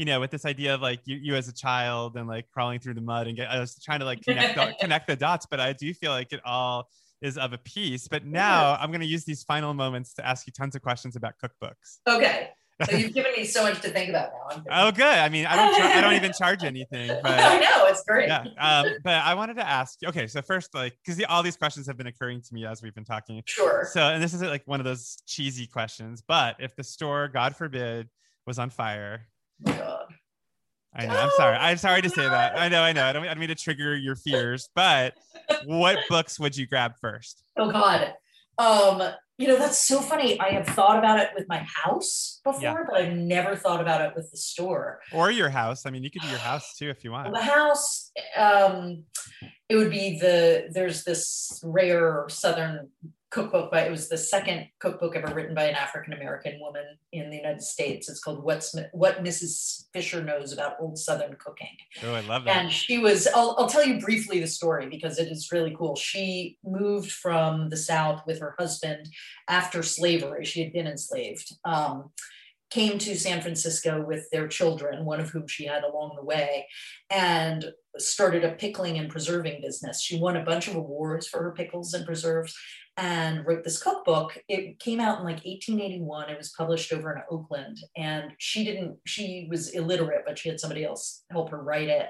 you know, with this idea of like you, you as a child and like crawling through the mud and get, I was trying to like connect, the, connect the dots, but I do feel like it all is of a piece. But now I'm going to use these final moments to ask you tons of questions about cookbooks. Okay. So you've given me so much to think about now. oh, good. I mean, I don't, char- I don't even charge anything. But I know it's great. Yeah. Um, but I wanted to ask. Okay, so first, like, because the, all these questions have been occurring to me as we've been talking. Sure. So, and this is like one of those cheesy questions. But if the store, God forbid, was on fire. God. I know. I'm sorry. I'm sorry to say that. I know. I know. I don't, I don't mean to trigger your fears, but what books would you grab first? Oh God. Um, you know, that's so funny. I have thought about it with my house before, Yeah. but I've never thought about it with the store. Or your house. I mean, you could do your house too if you want. The house, um, it would be the there's this rare Southern cookbook, but it was the second cookbook ever written by an African American woman in the United States. It's called What's What Mrs. Fisher Knows About Old Southern Cooking. Oh, I love that. And she was, I'll, I'll tell you briefly the story because it is really cool. She moved from the South with her husband after slavery. She had been enslaved. Um, came to San Francisco with their children, one of whom she had along the way, and started a pickling and preserving business. She won a bunch of awards for her pickles and preserves and wrote this cookbook. It came out in like 1881. It was published over in Oakland. And she didn't, she was illiterate, but she had somebody else help her write it.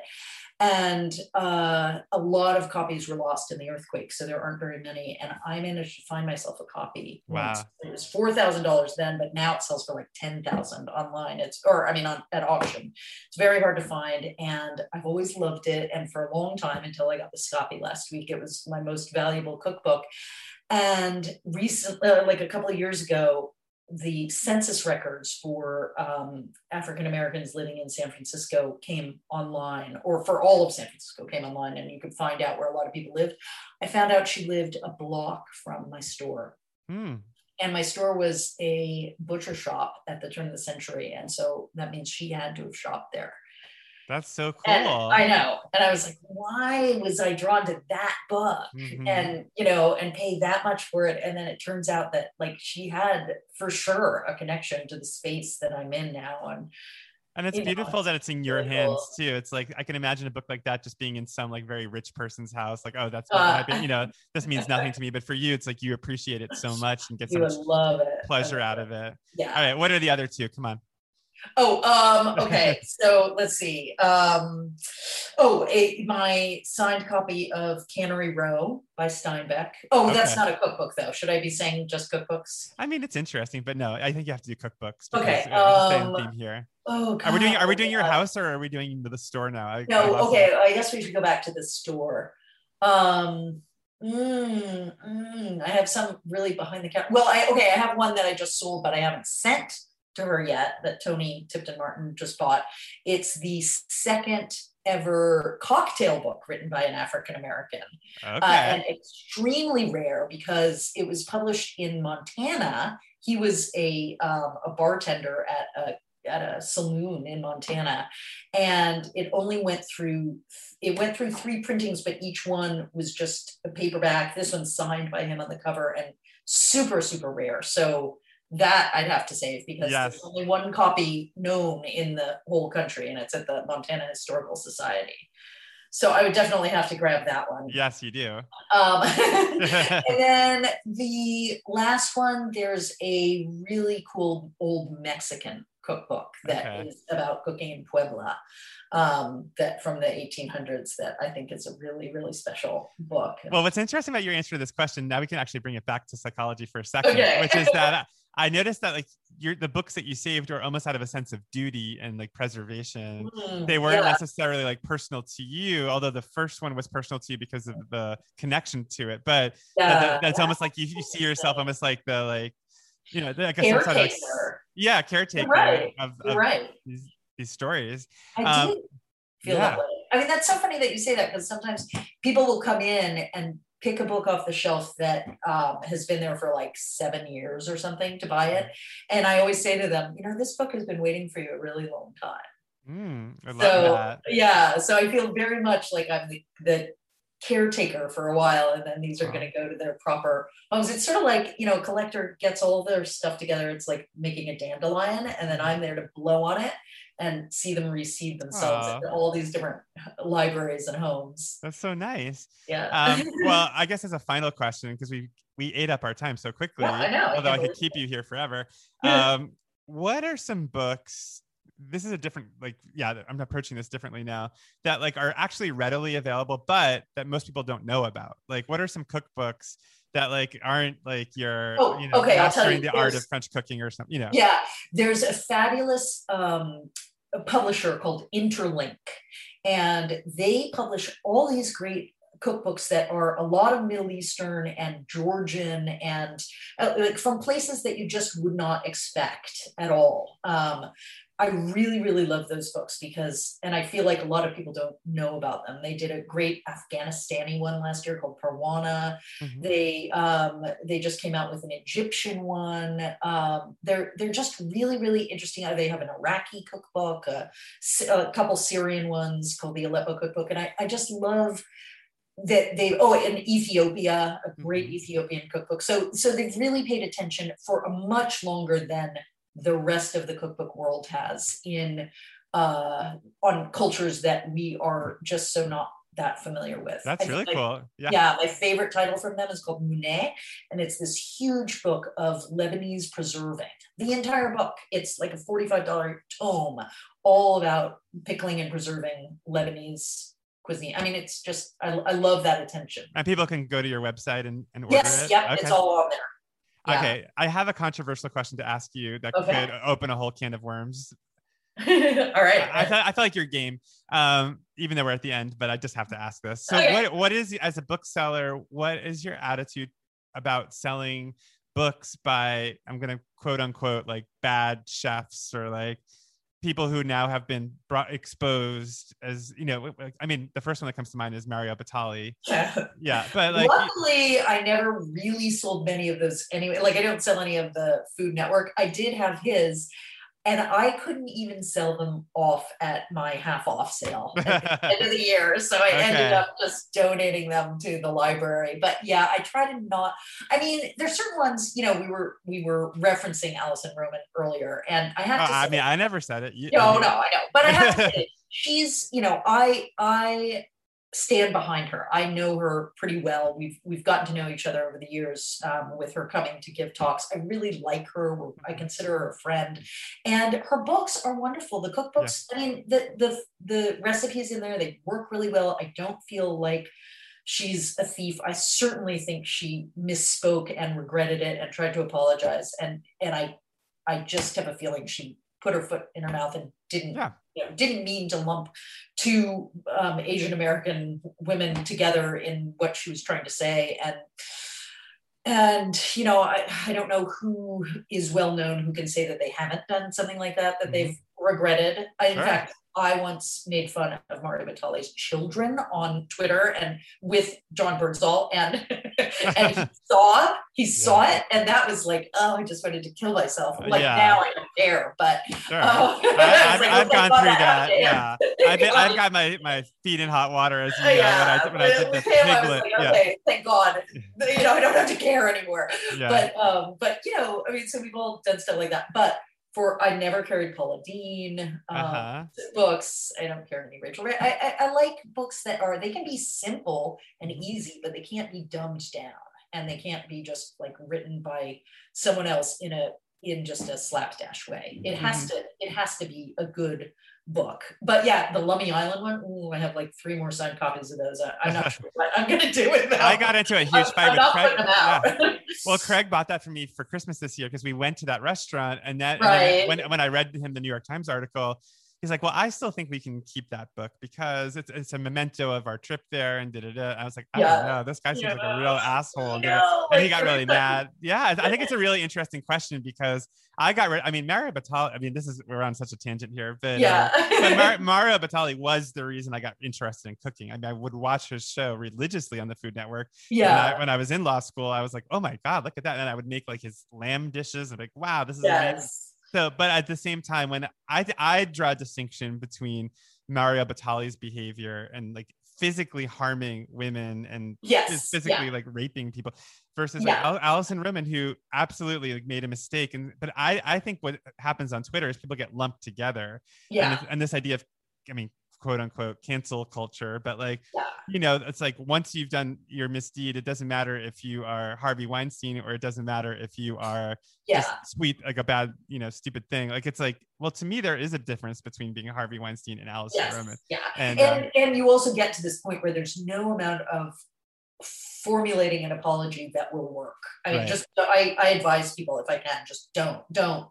And uh, a lot of copies were lost in the earthquake. So there aren't very many. And I managed to find myself a copy. Wow. once. It was $4,000 then, but now it sells for like 10,000 online. It's, or I mean, on, at auction. It's very hard to find. And I've always loved it. And for a long time, until I got this copy last week, it was my most valuable cookbook. And recently, uh, like a couple of years ago, the census records for um, African Americans living in San Francisco came online, or for all of San Francisco came online, and you could find out where a lot of people lived. I found out she lived a block from my store. Hmm. And my store was a butcher shop at the turn of the century. And so that means she had to have shopped there. That's so cool. And I know. And I was like, why was I drawn to that book? Mhm. And, you know, and pay that much for it. And then it turns out that like she had for sure a connection to the space that I'm in now. And And it's you know, beautiful that it's in your really hands cool. too. It's like I can imagine a book like that just being in some like very rich person's house. Like, oh, that's what Uh. I've been, you know, this means nothing to me. But for you, it's like you appreciate it so much and get so much love it. pleasure out of it. Yeah. All right, what are the other two? Come on. Oh, um, okay. so let's see. Um, oh, a, my signed copy of Cannery Row by Steinbeck. Oh, that's not a cookbook though. Should I be saying just cookbooks? I mean, it's interesting, but no, I think you have to do cookbooks. Okay, um, theme here. Oh, Are we doing? Are we doing your house or are we doing the store now? I- I No, lost okay. it. I guess we should go back to the store. Um, mm, mm, I have some really behind the counter. Well, I okay. I have one that I just sold, but I haven't sent to her yet. That Toni Tipton-Martin just bought. It's the second ever cocktail book written by an African American, Okay. uh, and extremely rare because it was published in Montana. He was a um, a bartender at a at a saloon in Montana, and it only went through it went through three printings, but each one was just a paperback. This one's signed by him on the cover and super super rare. So that I'd have to save because Yes. there's only one copy known in the whole country, and it's at the Montana Historical Society. So I would definitely have to grab that one. yes, you do. Um, and then the last one, there's a really cool old Mexican cookbook that is Okay. about cooking in Puebla, um, that from the 1800s. That I think is a really really special book. Well, what's interesting about your answer to this question, now we can actually bring it back to psychology for a second, Okay. which is that I noticed that like your the books that you saved were almost out of a sense of duty and like preservation. Mm, They weren't yeah. necessarily like personal to you, although the first one was personal to you because of the connection to it. But that- that- Yeah. that's almost like you, you see yourself almost like the like, you know, I guess sort of like, caretaker. yeah, caretaker right. of, You're of right. these, these stories. I Um, did feel yeah. that way. I mean, that's so funny that you say that because sometimes people will come in and pick a book off the shelf that um, has been there for like seven years or something to buy it. And I always say to them, you know, this book has been waiting for you a really long time. Mm, I love So that. yeah, so I feel very much like I'm the, the caretaker for a while, and then these are Wow. going to go to their proper homes. It's sort of like you know, a collector gets all their stuff together. It's like making a dandelion, and then I'm there to blow on it and see them reseed themselves Aw. in all these different libraries and homes. That's so nice. Yeah. Um, well, I guess as a final question, because we we ate up our time so quickly, Yeah, I know, although I can't could keep you here forever. Um, what are some books? This is a different, like, yeah, I'm approaching this differently now. That like are actually readily available, but that most people don't know about. Like, what are some cookbooks that like aren't like your, Oh, you know, okay, I'll tell you, the art of French cooking or something? You know, yeah there's a fabulous um, publisher called interlink and they publish all these great cookbooks that are a lot of middle eastern and georgian and uh, like from places that you just would not expect at all. Um, i really really love those books because and i feel like a lot of people don't know about them they did a great afghanistani one last year called parwana Mhm. they um, they just came out with an Egyptian one. Um, they're they're just really really interesting. They have an Iraqi cookbook, a couple Syrian ones called the Aleppo cookbook, and I, I just love that they oh in Ethiopia a great Mhm. Ethiopian cookbook. So so they've really paid attention for a much longer than the rest of the cookbook world has in uh, on cultures that we are just so not that familiar with. that's really like, cool. Yeah. yeah, my favorite title from them is called Mouneh, and it's this huge book of Lebanese preserving. The entire book, it's like a $45 tome, all about pickling and preserving Lebanese cuisine. I mean, it's just, I, I love that attention. And people can go to your website and, and order Yes, it. yep, Okay. it's all on there. Yeah. Okay, I have a controversial question to ask you that Okay. could open a whole can of worms. all right. I, I, feel, I feel like your game, um, even though we're at the end, but I just have to ask this. So, Okay. what what is as a bookseller? What is your attitude about selling books by I'm going to quote unquote like bad chefs or like people who now have been brought exposed as you know? I mean, the first one that comes to mind is Mario Batali. Yeah, but like Luckily, I never really sold many of those anyway. Like, I don't sell any of the Food Network. I did have his, and I couldn't even sell them off at my half off sale at the end of the year. So I ended up just donating them to the library. But yeah, I try to not. I mean, there's certain ones. You know, we were we were referencing Alison Roman earlier, and I have to. Uh, I say- mean, I never said it. You- no, you- no, I know, but I have to say, she's, you know, I, I stand behind her. I know her pretty well. We've we've gotten to know each other over the years um, with her coming to give talks. I really like her. I consider her a friend, and her books are wonderful. The cookbooks. I mean, the the the recipes in there they work really well. I don't feel like she's a thief. I certainly think she misspoke and regretted it and tried to apologize. And and I I just have a feeling she put her foot in her mouth and didn't Yeah. You know, didn't mean to lump two um, Asian American women together in what she was trying to say. And and you know I, I don't know who is well known who can say that they haven't done something like that that they've regretted. I, in fact I once made fun of Mario Batali's children on Twitter and with John Birdsall and and he saw he saw it and that was like oh I just wanted to kill myself like Yeah. now I don't care but Sure. oh, I, I've, like, I've gone through that. Yeah. I've, been, I've got my, my feet in hot water as you know, when I, when I did the him, I was like, yeah. okay, thank God, you know, I don't have to care anymore. Yeah. But um, but you know, I mean, so we've all done stuff like that. But for I never carried Paula Deen um, uh-huh. books. I don't carry any Rachel. I, I I like books that are they can be simple and easy, but they can't be dumbed down, and they can't be just like written by someone else in a in just a slapdash way. It has Mm-hmm. to it has to be a good book. But yeah, the Lummi Island one. Ooh, I have like three more signed copies of those. I, I'm not sure what I'm gonna do with them. I got into a huge I'm, fight I'm with Craig. putting them out. Yeah. Well, Craig bought that for me for Christmas this year because we went to that restaurant, and that and then when when I read him the New York Times article, he's like, well, I still think we can keep that book because it's it's a memento of our trip there and da da da. I was like, I Yeah. don't know, this guy seems like a real asshole. and No, and he got really mad. Yeah, I- think it's a really interesting question because I got rid. I mean, Mario Batali. I mean, this is we're on such a tangent here, but uh, Yeah. but Mar- Mario Batali was the reason I got interested in cooking. I mean, I would watch his show religiously on the Food Network. When yeah. I, when I was in law school, I was like, oh my god, look at that! And I would make like his lamb dishes. and like, wow, this is amazing. So, but at the same time, when I I draw a distinction between Mario Batali's behavior and like physically harming women and Yes. physically Yeah. like raping people versus like Yeah. Al- Alison Roman who absolutely like made a mistake and but I I think what happens on Twitter is people get lumped together and, Yeah. this- and this idea of I mean quote unquote cancel culture but like Yeah. you know it's like once you've done your misdeed it doesn't matter if you are Harvey Weinstein or it doesn't matter if you are Yeah. just sweet like a bad you know stupid thing like it's like well to me there is a difference between being Harvey Weinstein and Alison Yes. Roman Yeah. and, and um, and you also get to this point where there's no amount of formulating an apology that will work i mean Right. just I, I advise people if i can just don't don't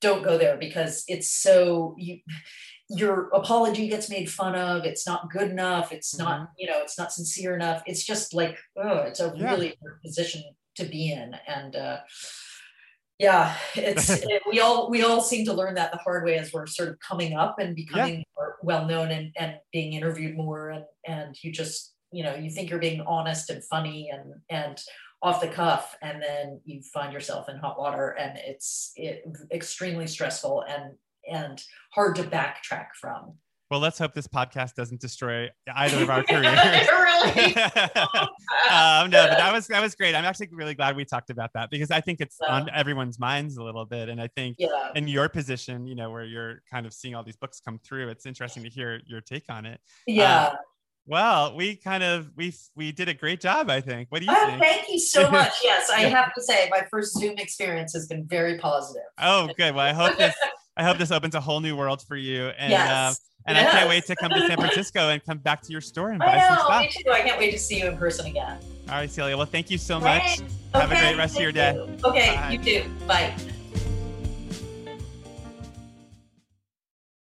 don't go there because it's so you your apology gets made fun of it's not good enough it's not you know it's not sincere enough it's just like oh it's a Yeah. really hard position to be in and uh yeah it's it- we all we all seem to learn that the hard way as we're sort of coming up and becoming more well known and and being interviewed more and and you just you know you think you're being honest and funny and and off the cuff and then you find yourself in hot water and it's it, extremely stressful and and hard to backtrack from well let's hope this podcast doesn't destroy either of our careers really um, no, but that was that was great. I'm actually really glad we talked about that because I think it's Yeah. on everyone's minds a little bit, and I think yeah in your position, you know, where you're kind of seeing all these books come through, it's interesting to hear your take on it. yeah Well, we kind of we we did a great job, I think. What do you Oh, think? thank you so much yes i have to say my first zoom experience has been very positive Oh, good. Well, I hope this I hope this opens a whole new world for you, and yes um, and I can't wait to come to San Francisco and come back to your store and buy some stuff. me too. I can't wait to see you in person again. All right, Celia. Well, thank you so much. Have a great rest of your day. you. Okay, Bye. you too. Bye.